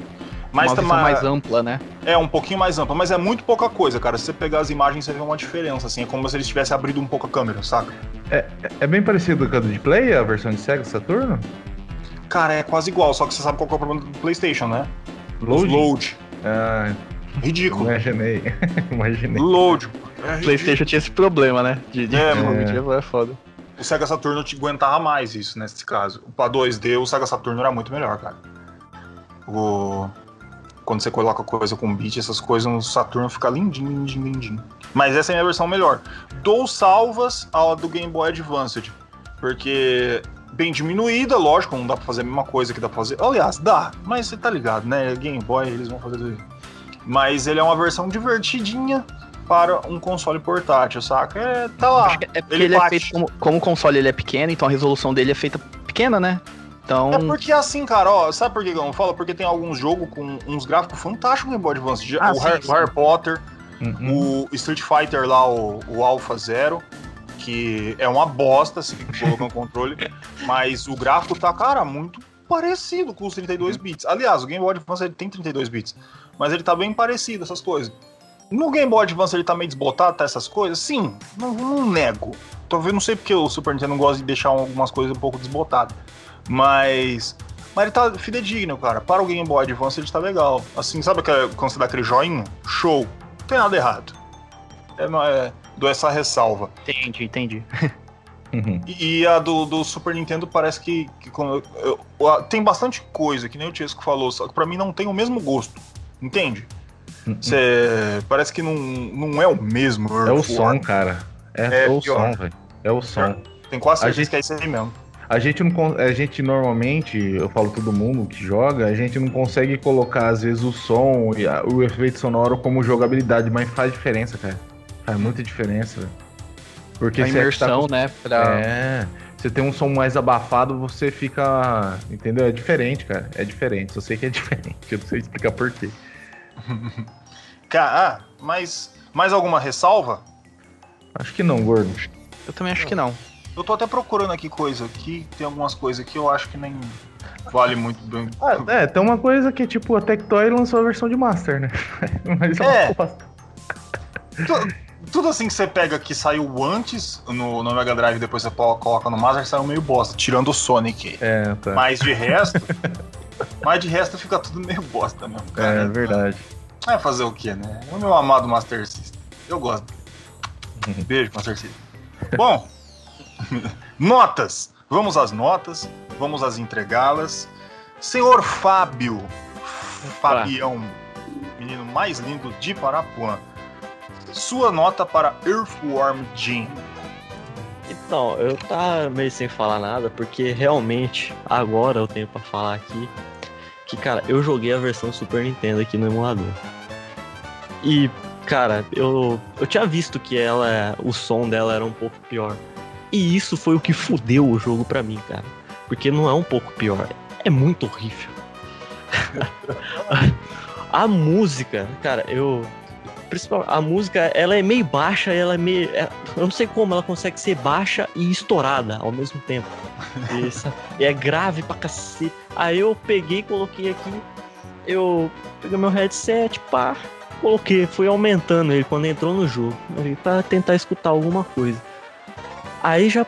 Speaker 2: Mas
Speaker 3: uma
Speaker 2: também
Speaker 3: visão mais ampla, né?
Speaker 2: é um pouquinho mais ampla, mas é muito pouca coisa, cara. Se você pegar as imagens, você vê uma diferença, assim, é como se eles tivessem abrido um pouco a câmera, saca?
Speaker 5: É bem parecido com a do de Play, a versão de Sega Saturno?
Speaker 2: Cara, é quase igual, só que você sabe qual que é o problema do PlayStation, né?
Speaker 5: Load?
Speaker 2: load.
Speaker 5: Ah,
Speaker 2: Ridículo.
Speaker 5: imaginei. imaginei.
Speaker 2: Load. É
Speaker 3: O
Speaker 2: ridículo.
Speaker 3: PlayStation tinha esse problema, né? De, de
Speaker 2: É,
Speaker 3: é, é foda.
Speaker 2: O Sega Saturno te aguentava mais isso nesse caso. Pra 2D, o Sega Saturno era muito melhor, cara. O... Quando você coloca coisa com beat, essas coisas no Saturno fica lindinho, lindinho, lindinho. Mas essa é a minha versão melhor. Dou salvas à do Game Boy Advanced. Porque bem diminuída, lógico, não dá pra fazer a mesma coisa que dá pra fazer. Aliás, dá, mas você tá ligado, né? Game Boy, eles vão fazer. Mas ele é uma versão divertidinha para um console portátil, saca? É, tá lá.
Speaker 3: Acho que é porque
Speaker 2: ele
Speaker 3: ele, é feito como, como o console ele é pequeno, então a resolução dele é feita pequena, né? Então,
Speaker 2: É porque assim, cara, ó, sabe por que eu não falo? Porque tem alguns jogos com uns gráficos fantásticos no Game Boy Advance.
Speaker 3: Ah,
Speaker 2: o,
Speaker 3: sim,
Speaker 2: Harry,
Speaker 3: sim.
Speaker 2: o Harry Potter,
Speaker 5: Uhum.
Speaker 2: o Street Fighter lá, o, o Alpha Zero, que é uma bosta se colocar no controle, mas o gráfico tá, cara, muito parecido com os 32 bits. Aliás, o Game Boy Advance ele tem 32 bits, mas ele tá bem parecido, essas coisas. No Game Boy Advance ele tá meio desbotado, tá essas coisas? Sim, não, não nego. Talvez não sei porque o Super Nintendo gosta de deixar algumas coisas um pouco desbotadas. Mas. Mas ele tá fidedigno, cara. Para o Game Boy Advance ele tá legal. Assim, sabe aquela- quando você dá aquele joinha? Show. Não tem nada errado. É, é, dou essa ressalva.
Speaker 3: entendi, entendi.
Speaker 5: Uhum.
Speaker 2: E, a do, do Super Nintendo parece que, que quando eu- eu- a- tem bastante coisa, que nem o Tiesco falou, só que pra mim não tem o mesmo gosto. Entende?
Speaker 5: Uhum.
Speaker 2: Cê, parece que não, não é o mesmo.
Speaker 5: É o som, cara. É,
Speaker 2: É
Speaker 5: o
Speaker 2: pior.
Speaker 5: som, velho. É o som.
Speaker 2: Tem quase
Speaker 5: A
Speaker 2: certeza
Speaker 5: gente-
Speaker 2: que é isso aí mesmo.
Speaker 5: A gente não a gente normalmente, eu falo todo mundo que joga, a gente não consegue colocar às vezes o som e a- o efeito sonoro como jogabilidade, mas faz diferença, cara. Faz muita diferença. velho. Porque
Speaker 3: a
Speaker 5: você tá
Speaker 3: imersão,
Speaker 5: acos-
Speaker 3: né? Pra...
Speaker 5: É, você tem um som mais abafado, você fica, entendeu? É diferente, cara. É diferente. Eu sei que é diferente. Eu não sei explicar por quê.
Speaker 2: Ca- Ah, mas mais alguma ressalva?
Speaker 5: Acho que não, gordo.
Speaker 3: Eu também acho que não.
Speaker 2: Eu tô até procurando aqui coisa aqui, tem algumas coisas que eu acho que nem vale muito bem.
Speaker 5: Ah, é, tem uma coisa que, tipo, a Tectoy lançou a versão de Master, né? Mas
Speaker 2: É.
Speaker 5: uma.
Speaker 2: Tu- Tudo assim que você pega que saiu antes no, no Mega Drive e depois você coloca no Master, saiu meio bosta, tirando o Sonic.
Speaker 5: É, tá.
Speaker 2: Mas de resto. mas de resto fica tudo meio bosta mesmo, cara.
Speaker 5: É verdade.
Speaker 2: É fazer o quê, né? É o meu amado Master System. Eu gosto. Beijo, Master System. Bom, notas. Vamos às notas, vamos às entregá-las. Senhor Fábio, Fabião, menino mais lindo de Parapuã. Sua nota para Earthworm Jim.
Speaker 6: Então, eu tá meio sem falar nada, porque realmente, agora eu tenho pra falar aqui que, cara, eu joguei a versão Super Nintendo aqui no emulador. E, cara, eu, eu tinha visto que ela, o som dela era um pouco pior. E isso foi o que fudeu o jogo pra mim, cara. Porque não é um pouco pior, é muito horrível. a música, cara, eu principal, a música, ela é meio baixa, ela é meio. é- eu não sei como ela consegue ser baixa e estourada ao mesmo tempo. Isso, é grave pra cacete. Aí eu peguei, coloquei aqui, eu peguei meu headset, pá, coloquei, fui aumentando ele quando entrou no jogo, pra tentar escutar alguma coisa. Aí já,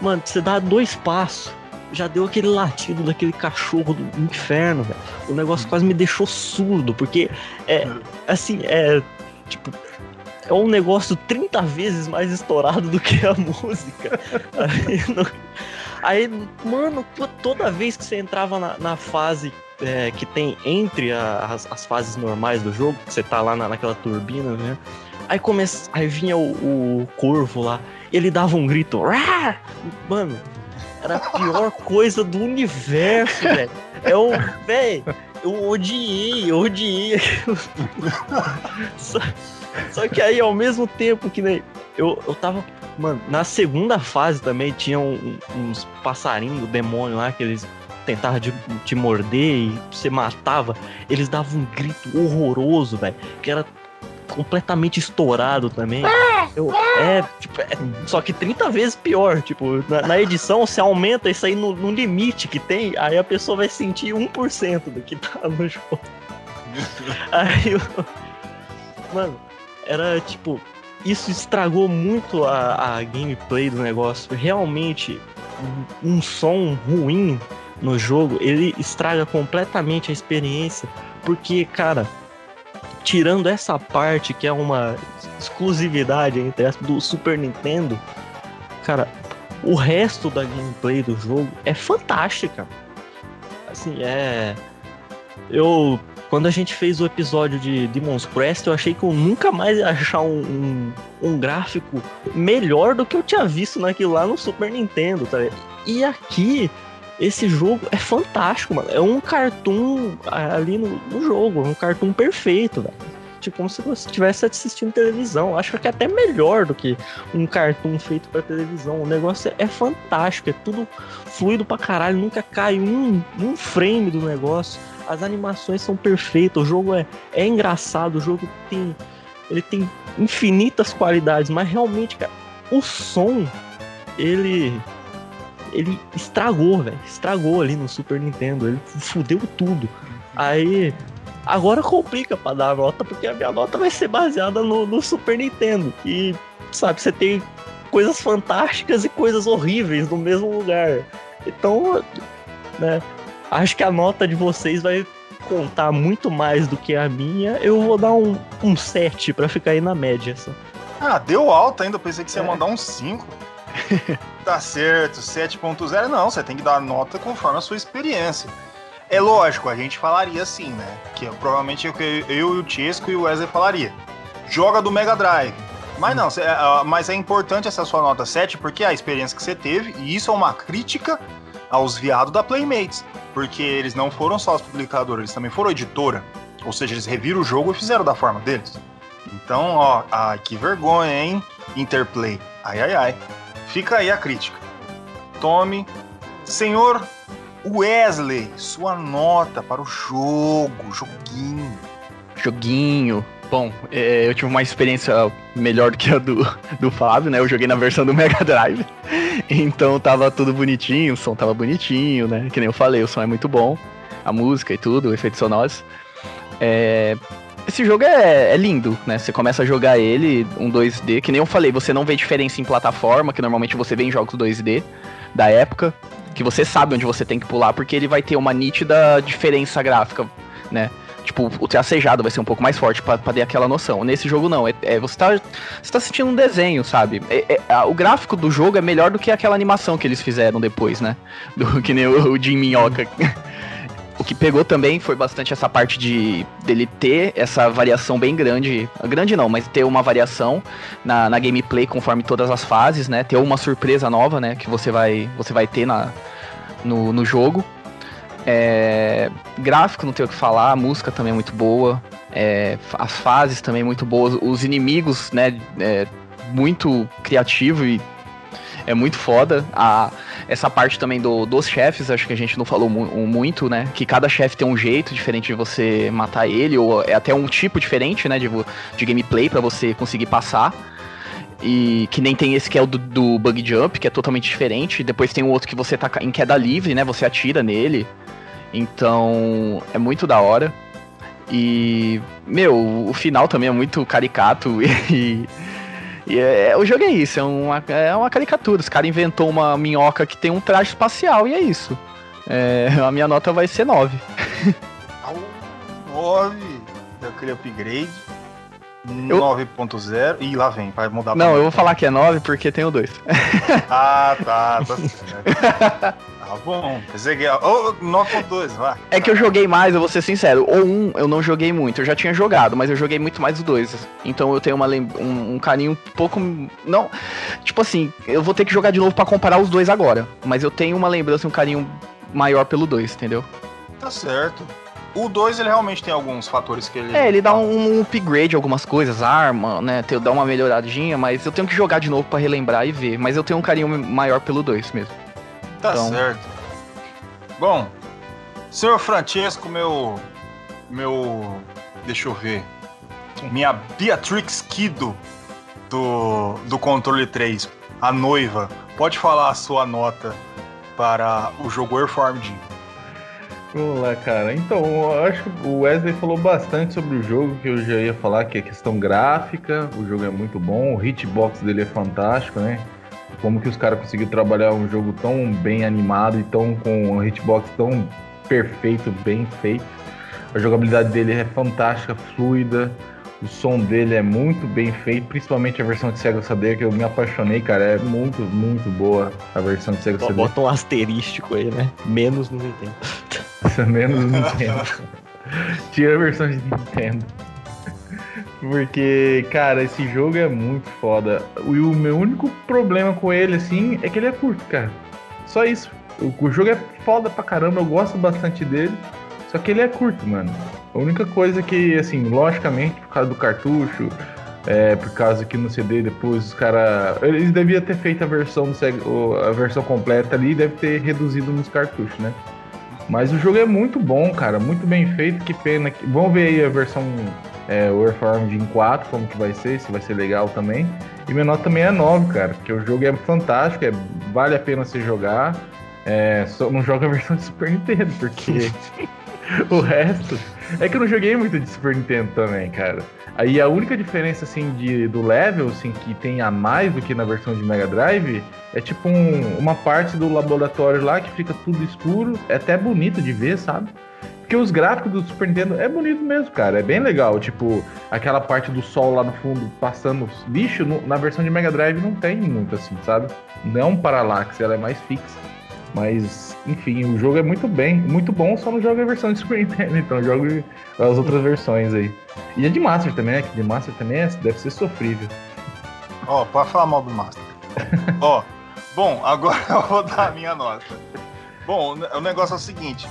Speaker 6: mano, você dá dois passos. Já deu aquele latido daquele cachorro do inferno, velho. O negócio quase me deixou surdo, porque é assim, é tipo é um negócio 30 vezes mais estourado do que a música. Aí, aí, mano, to- toda vez que você entrava na, na fase é, que tem entre a- as, as fases normais do jogo, que você tá lá na, naquela turbina, né? Aí, começa, aí vinha o, o corvo lá, ele dava um grito. Mano, era a pior coisa do universo, velho. É o. Velho, eu odiei, eu odiei. Só, só que aí, ao mesmo tempo que né, eu, eu tava. Mano, na segunda fase também tinha um- uns passarinhos do demônio lá que eles tentavam de- te morder e você matava. Eles davam um grito horroroso, velho. Que era completamente estourado também. Eu, é, tipo, é, só que 30 vezes pior. Tipo, na, na edição você aumenta isso aí no, no limite que tem, aí a pessoa vai sentir 1% do que tá no jogo. Aí eu. Mano, era tipo. Isso estragou muito a, a gameplay do negócio. Realmente, um, um som ruim no jogo, ele estraga completamente a experiência. Porque, cara, tirando essa parte que é uma exclusividade entre aspas, do Super Nintendo, cara, o resto da gameplay do jogo é fantástica. Assim, é. Eu. Quando a gente fez o episódio de Demon's Crest, eu achei que eu nunca mais ia achar um, um, um gráfico melhor do que eu tinha visto naquilo lá no Super Nintendo, tá ligado? E aqui, esse jogo é fantástico, mano. É um cartoon ali no, no jogo, um cartoon perfeito, velho. Tipo, como se você estivesse assistindo televisão. Acho que é até melhor do que um cartoon feito pra televisão. O negócio é, é fantástico, é tudo fluido pra caralho, nunca cai um, um frame do negócio. As animações são perfeitas, o jogo é, é engraçado, o jogo tem. Ele tem infinitas qualidades, mas realmente, cara, o som, ele. Ele estragou, velho. Estragou ali no Super Nintendo. Ele fudeu tudo. Aí. Agora complica pra dar a nota, porque a minha nota vai ser baseada no, no Super Nintendo. E, sabe, você tem coisas fantásticas e coisas horríveis no mesmo lugar. Então, né, acho que a nota de vocês vai contar muito mais do que a minha. Eu vou dar um, um 7 pra ficar aí na média. Só.
Speaker 2: Ah, deu alta ainda, pensei que você ia
Speaker 3: É.
Speaker 2: mandar um 5. tá certo, 7.0 não, você tem que dar nota conforme a sua experiência. É lógico, a gente falaria assim, né? Que provavelmente eu, eu e o Chesco e o Wesley falaria. Joga do Mega Drive. Mas não, cê- ah, mas é importante essa sua nota 7 porque é a experiência que você teve, e isso é uma crítica aos viados da Playmates. Porque eles não foram só os publicadores, eles também foram editora. Ou seja, eles reviram o jogo e fizeram da forma deles. Então, ó, ai, que vergonha, hein? Interplay. Ai, ai, ai. Fica aí a crítica. Tome. Senhor Wesley, sua nota para o jogo, joguinho.
Speaker 3: Joguinho. Bom, é, eu tive uma experiência melhor do que a do, do Fábio, né? Eu joguei na versão do Mega Drive. Então tava tudo bonitinho, o som tava bonitinho, né? Que nem eu falei, o som é muito bom. A música e tudo, efeitos sonoros. É, esse jogo é, é, lindo, né? Você começa a jogar ele, um 2D, que nem eu falei, você não vê diferença em plataforma, que normalmente você vê em jogos 2D da época, que você sabe onde você tem que pular, porque ele vai ter uma nítida diferença gráfica, né? Tipo, o tracejado vai ser um pouco mais forte para ter aquela noção. Nesse jogo, não. É, é, você, tá, você tá sentindo um desenho, sabe? É, é, o gráfico do jogo é melhor do que aquela animação que eles fizeram depois, né? Do, que nem o, o Jim Minhoca. O que pegou também foi bastante essa parte de dele ter essa variação bem grande. Grande não, mas ter uma variação na, na gameplay conforme todas as fases, né? Ter uma surpresa nova, né? Que você vai, você vai ter na, no, no jogo. É, gráfico, não tenho o que falar, a música também é muito boa. É, as fases também muito boas. Os inimigos, né? É, muito criativo e é muito foda. A, essa parte também do, dos chefes, acho que a gente não falou mu muito, né? Que cada chefe tem um jeito diferente de você matar ele, ou é até um tipo diferente, né? De, de gameplay para você conseguir passar. E que nem tem esse que é o do, do, bug jump, que é totalmente diferente. Depois tem o outro que você tá em queda livre, né? Você atira nele. Então, é muito da hora. E, meu, o final também é muito caricato e, e é, é, o jogo é isso, é uma, é uma caricatura. Os caras inventou uma minhoca que tem um traje espacial e é isso. É, a minha nota vai ser 9.
Speaker 2: 9, aquele upgrade. 9.0 e lá vem, vai mudar
Speaker 3: Não, eu vou falar que é 9 porque tem o 2.
Speaker 2: ah, tá, tá certo. Tá bom. Peguei, oh, 9.2, vai.
Speaker 3: É que eu joguei mais, eu vou ser sincero. O 1 eu não joguei muito, eu já tinha jogado, mas eu joguei muito mais o 2. Então eu tenho uma, um, um carinho um pouco. Não. Tipo assim, eu vou ter que jogar de novo para comparar os dois agora. Mas eu tenho uma lembrança, um carinho maior pelo 2, entendeu?
Speaker 2: Tá certo. O 2, ele realmente tem alguns fatores que ele.
Speaker 3: É, ele dá um, um upgrade, algumas coisas, arma, né? Dá uma melhoradinha, mas eu tenho que jogar de novo para relembrar e ver. Mas eu tenho um carinho maior pelo 2 mesmo.
Speaker 2: Tá então... certo. Bom, senhor Francesco, meu. Meu. Deixa eu ver. Minha Beatrix Kido do, do controle 3, a noiva, pode falar a sua nota para o jogo Earthformed?
Speaker 5: Vamos lá, cara. Então, eu acho que o Wesley falou bastante sobre o jogo, que eu já ia falar que é questão gráfica, o jogo é muito bom, o hitbox dele é fantástico, né? Como que os caras conseguiram trabalhar um jogo tão bem animado e tão com um hitbox tão perfeito, bem feito. A jogabilidade dele é fantástica, fluida. O som dele é muito bem feito, principalmente a versão de Sega CD, que eu me apaixonei, cara. É muito, muito boa a versão de Sega CD.
Speaker 6: Bota um asterístico aí, né? Menos no Nintendo.
Speaker 5: Menos no Nintendo. Tira a versão de Nintendo. Porque, cara, esse jogo é muito foda. E o meu único problema com ele, assim, é que ele é curto, cara. Só isso. O, jogo é foda pra caramba, eu gosto bastante dele. Só que ele é curto, mano. A única coisa que, assim, logicamente, por causa do cartucho, é, por causa que no CD depois os caras. Eles deviam ter feito a versão, a versão completa ali e deve ter reduzido nos cartuchos, né? Mas o jogo é muito bom, cara. Muito bem feito. Que pena. Que... Vamos ver aí a versão é, Earthbound em 4, como que vai ser, se vai ser legal também. E minha nota também é 9, cara, porque o jogo é fantástico, é, vale a pena você jogar. É, só não joga a versão de Super Nintendo, porque o resto. É que eu não joguei muito de Super Nintendo também, cara. Aí a única diferença assim de, do level, assim, que tem a mais do que na versão de Mega Drive, é tipo um, uma parte do laboratório lá que fica tudo escuro, é até bonito de ver, sabe? Porque os gráficos do Super Nintendo é bonito mesmo, cara. É bem legal. Tipo, aquela parte do sol lá no fundo passando lixo, no, na versão de Mega Drive não tem muito assim, sabe? Não é um paralaxe, ela é mais fixa. Mas, enfim, o jogo é muito bem, muito bom, só não joga a versão de Super Nintendo, então joga as outras versões aí. E a de Master também, né? Que de Master também é, deve ser sofrível.
Speaker 2: Ó, oh, pode falar mal do Master. Ó, oh, bom, agora eu vou dar a minha nota. Bom, o negócio é o seguinte.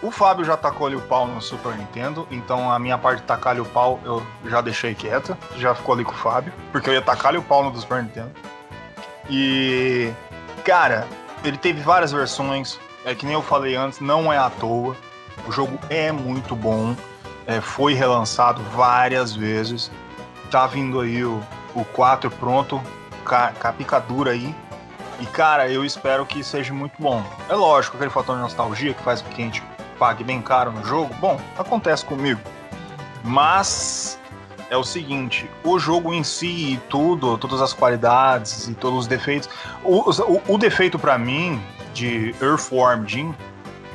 Speaker 2: O Fábio já tacou-lhe o pau no Super Nintendo, então a minha parte de tacar-lhe o pau eu já deixei quieta. Já ficou ali com o Fábio, porque eu ia tacar-lhe o pau no Super Nintendo. E. Cara, ele teve várias versões. É que nem eu falei antes, não é à toa. O jogo é muito bom. É, foi relançado várias vezes. Tá vindo aí o, o 4 pronto, com a picadura aí. E cara, eu espero que seja muito bom. É lógico, aquele fator de nostalgia que faz com que a gente pague bem caro no jogo, bom, acontece comigo. Mas é o seguinte, o jogo em si e tudo, todas as qualidades e todos os defeitos. O, o, o defeito para mim de Earthworm Jim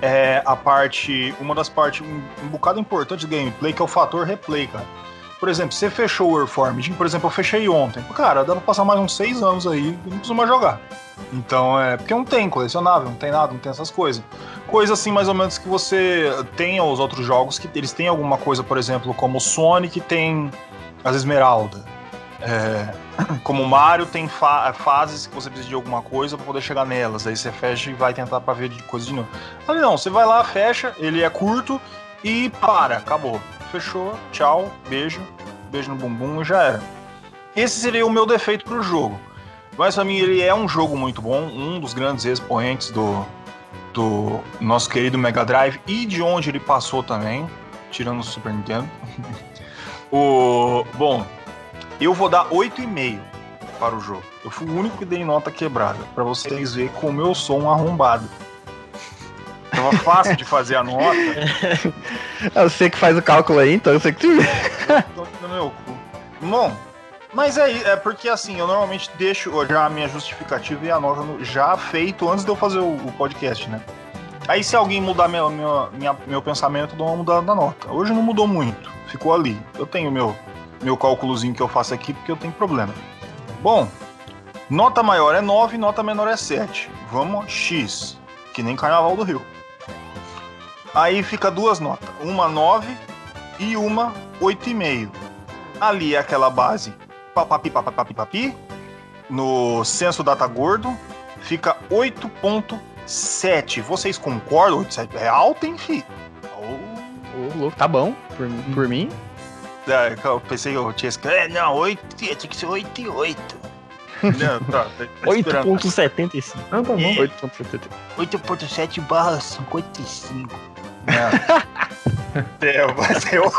Speaker 2: é a parte, uma das partes, um, um bocado importante do gameplay, que é o fator replay, cara. Por exemplo, você fechou o Jim, por exemplo, eu fechei ontem. Cara, dá pra passar mais uns seis anos aí e não precisa mais jogar. Então é. Porque não tem colecionável, não tem nada, não tem essas coisas. Coisa assim, mais ou menos, que você tenha os outros jogos, que eles têm alguma coisa, por exemplo, como o Sonic tem as Esmeralda. É, como o Mario tem fa fases que você precisa de alguma coisa para poder chegar nelas. Aí você fecha e vai tentar pra ver de coisa de novo. Ali não, você vai lá, fecha, ele é curto e para, acabou. Fechou, tchau, beijo, beijo no bumbum e já era. Esse seria o meu defeito pro jogo. Mas pra mim ele é um jogo muito bom, um dos grandes expoentes do, do nosso querido Mega Drive e de onde ele passou também, tirando o Super Nintendo. o, bom, eu vou dar 8,5 para o jogo. Eu fui o único que dei nota quebrada, para vocês verem como eu sou um arrombado. Tava fácil de fazer a nota.
Speaker 3: eu sei que faz o cálculo aí, então eu sei que tu.
Speaker 2: no meu cu. Bom, mas é, é porque assim, eu normalmente deixo já a minha justificativa e a nota já feito antes de eu fazer o, o podcast, né? Aí se alguém mudar meu, meu, minha, meu pensamento, eu dou uma mudada na nota. Hoje não mudou muito, ficou ali. Eu tenho meu, meu cálculozinho que eu faço aqui porque eu tenho problema. Bom, nota maior é 9, nota menor é 7. Vamos X, que nem Carnaval do Rio. Aí fica duas notas, uma 9 e uma 8,5. Ali é aquela base papapi, papapi, papi. No censo data gordo, fica 8.7. Vocês concordam? 8.7 é alto, hein, fi?
Speaker 3: Oh. tá bom, por, por mim.
Speaker 2: É, eu pensei que eu tinha escrito. É, não, 8, tinha que ser 8 e 8. Não,
Speaker 6: tá, tá 8.75.
Speaker 3: Não, tá bom.
Speaker 2: 8.7 barra 55. É, mas eu.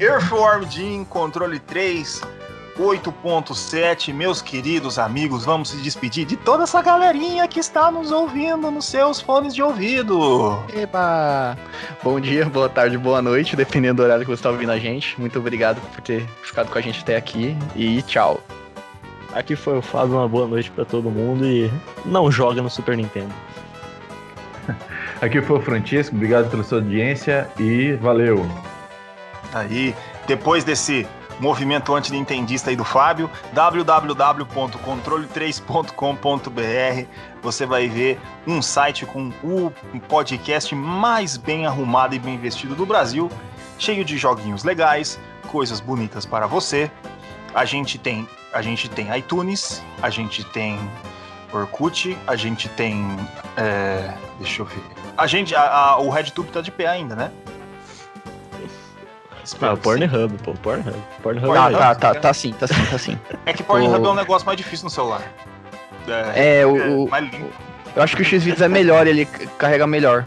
Speaker 2: Earthworm Jim, controle 3, 8.7. Meus queridos amigos, vamos se despedir de toda essa galerinha que está nos ouvindo nos seus fones de ouvido.
Speaker 3: Eba! Bom dia, boa tarde, boa noite, dependendo do horário que você está ouvindo a gente. Muito obrigado por ter ficado com a gente até aqui e tchau.
Speaker 6: Aqui foi o Fábio, uma boa noite para todo mundo e não joga no Super Nintendo.
Speaker 5: Aqui foi o Francisco, obrigado pela sua audiência e valeu!
Speaker 2: Aí, depois desse movimento anti-nintendista aí do Fábio, www.controle3.com.br. Você vai ver um site com o podcast mais bem arrumado e bem vestido do Brasil, cheio de joguinhos legais, coisas bonitas para você. A gente tem, a gente tem iTunes, a gente tem Orkut, a gente tem, é, deixa eu ver, a gente, a, a, o RedTube tá de pé ainda, né?
Speaker 6: Ah, o Pornhub, pô, Pornhub.
Speaker 3: Pornhub tá, tá, tá, tá sim, tá sim, tá sim.
Speaker 2: É que Pornhub o... é um negócio mais difícil no celular.
Speaker 3: É, é o, é mais limpo. Eu acho que o X-Videos é melhor, ele carrega melhor.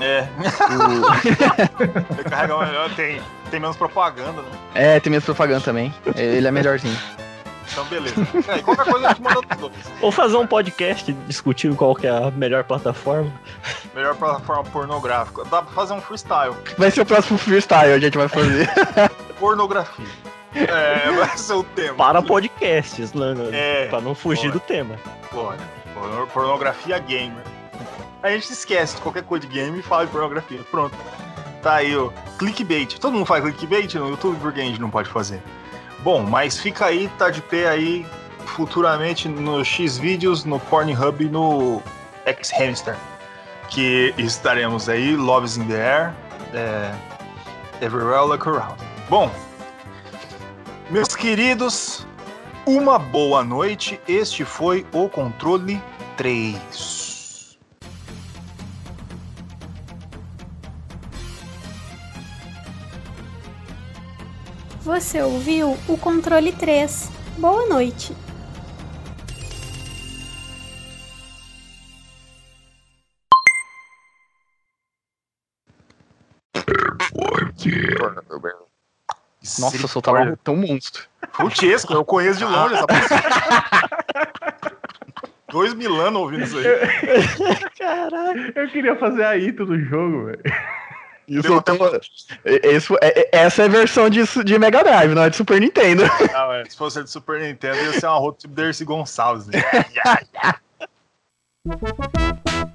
Speaker 2: É. O... ele carrega melhor, tem, tem menos propaganda, né?
Speaker 3: É, tem menos propaganda também. Ele é melhorzinho.
Speaker 2: Então, beleza. É, qualquer coisa a gente manda tudo.
Speaker 6: Ou fazer um podcast discutindo qual que é a melhor plataforma.
Speaker 2: Melhor plataforma pornográfica. Dá pra fazer um freestyle.
Speaker 3: Vai ser o próximo freestyle, a gente vai fazer.
Speaker 2: Pornografia. É, vai ser o tema.
Speaker 6: Para podcasts, né? É, pra não fugir do tema.
Speaker 2: Pode. Pornografia gamer. A gente esquece de qualquer coisa de game e fala de pornografia. Pronto. Tá aí, ó. Clickbait. Todo mundo faz clickbait no YouTube, porque a gente não pode fazer. Bom, mas fica aí, tá de pé aí futuramente no X-Vídeos, no Pornhub e no X-Hamster. Que estaremos aí, Loves in the Air, é, Everywhere Look Around. Bom, meus queridos, uma boa noite. Este foi o Controle 3.
Speaker 1: Você ouviu o controle 3. Boa noite.
Speaker 3: Nossa, eu soltava um tão monstro.
Speaker 2: Frutesco, eu conheço de longe essa pessoa. Dois mil anos ouvindo isso aí.
Speaker 5: Eu queria fazer a Ito do jogo, velho.
Speaker 3: Isso tô- é- isso- é- é- essa é a versão de, de Mega Drive, não é de Super Nintendo.
Speaker 2: Ah, ué, se fosse de Super Nintendo, ia ser uma rota tipo Dercy Gonçalves. Né?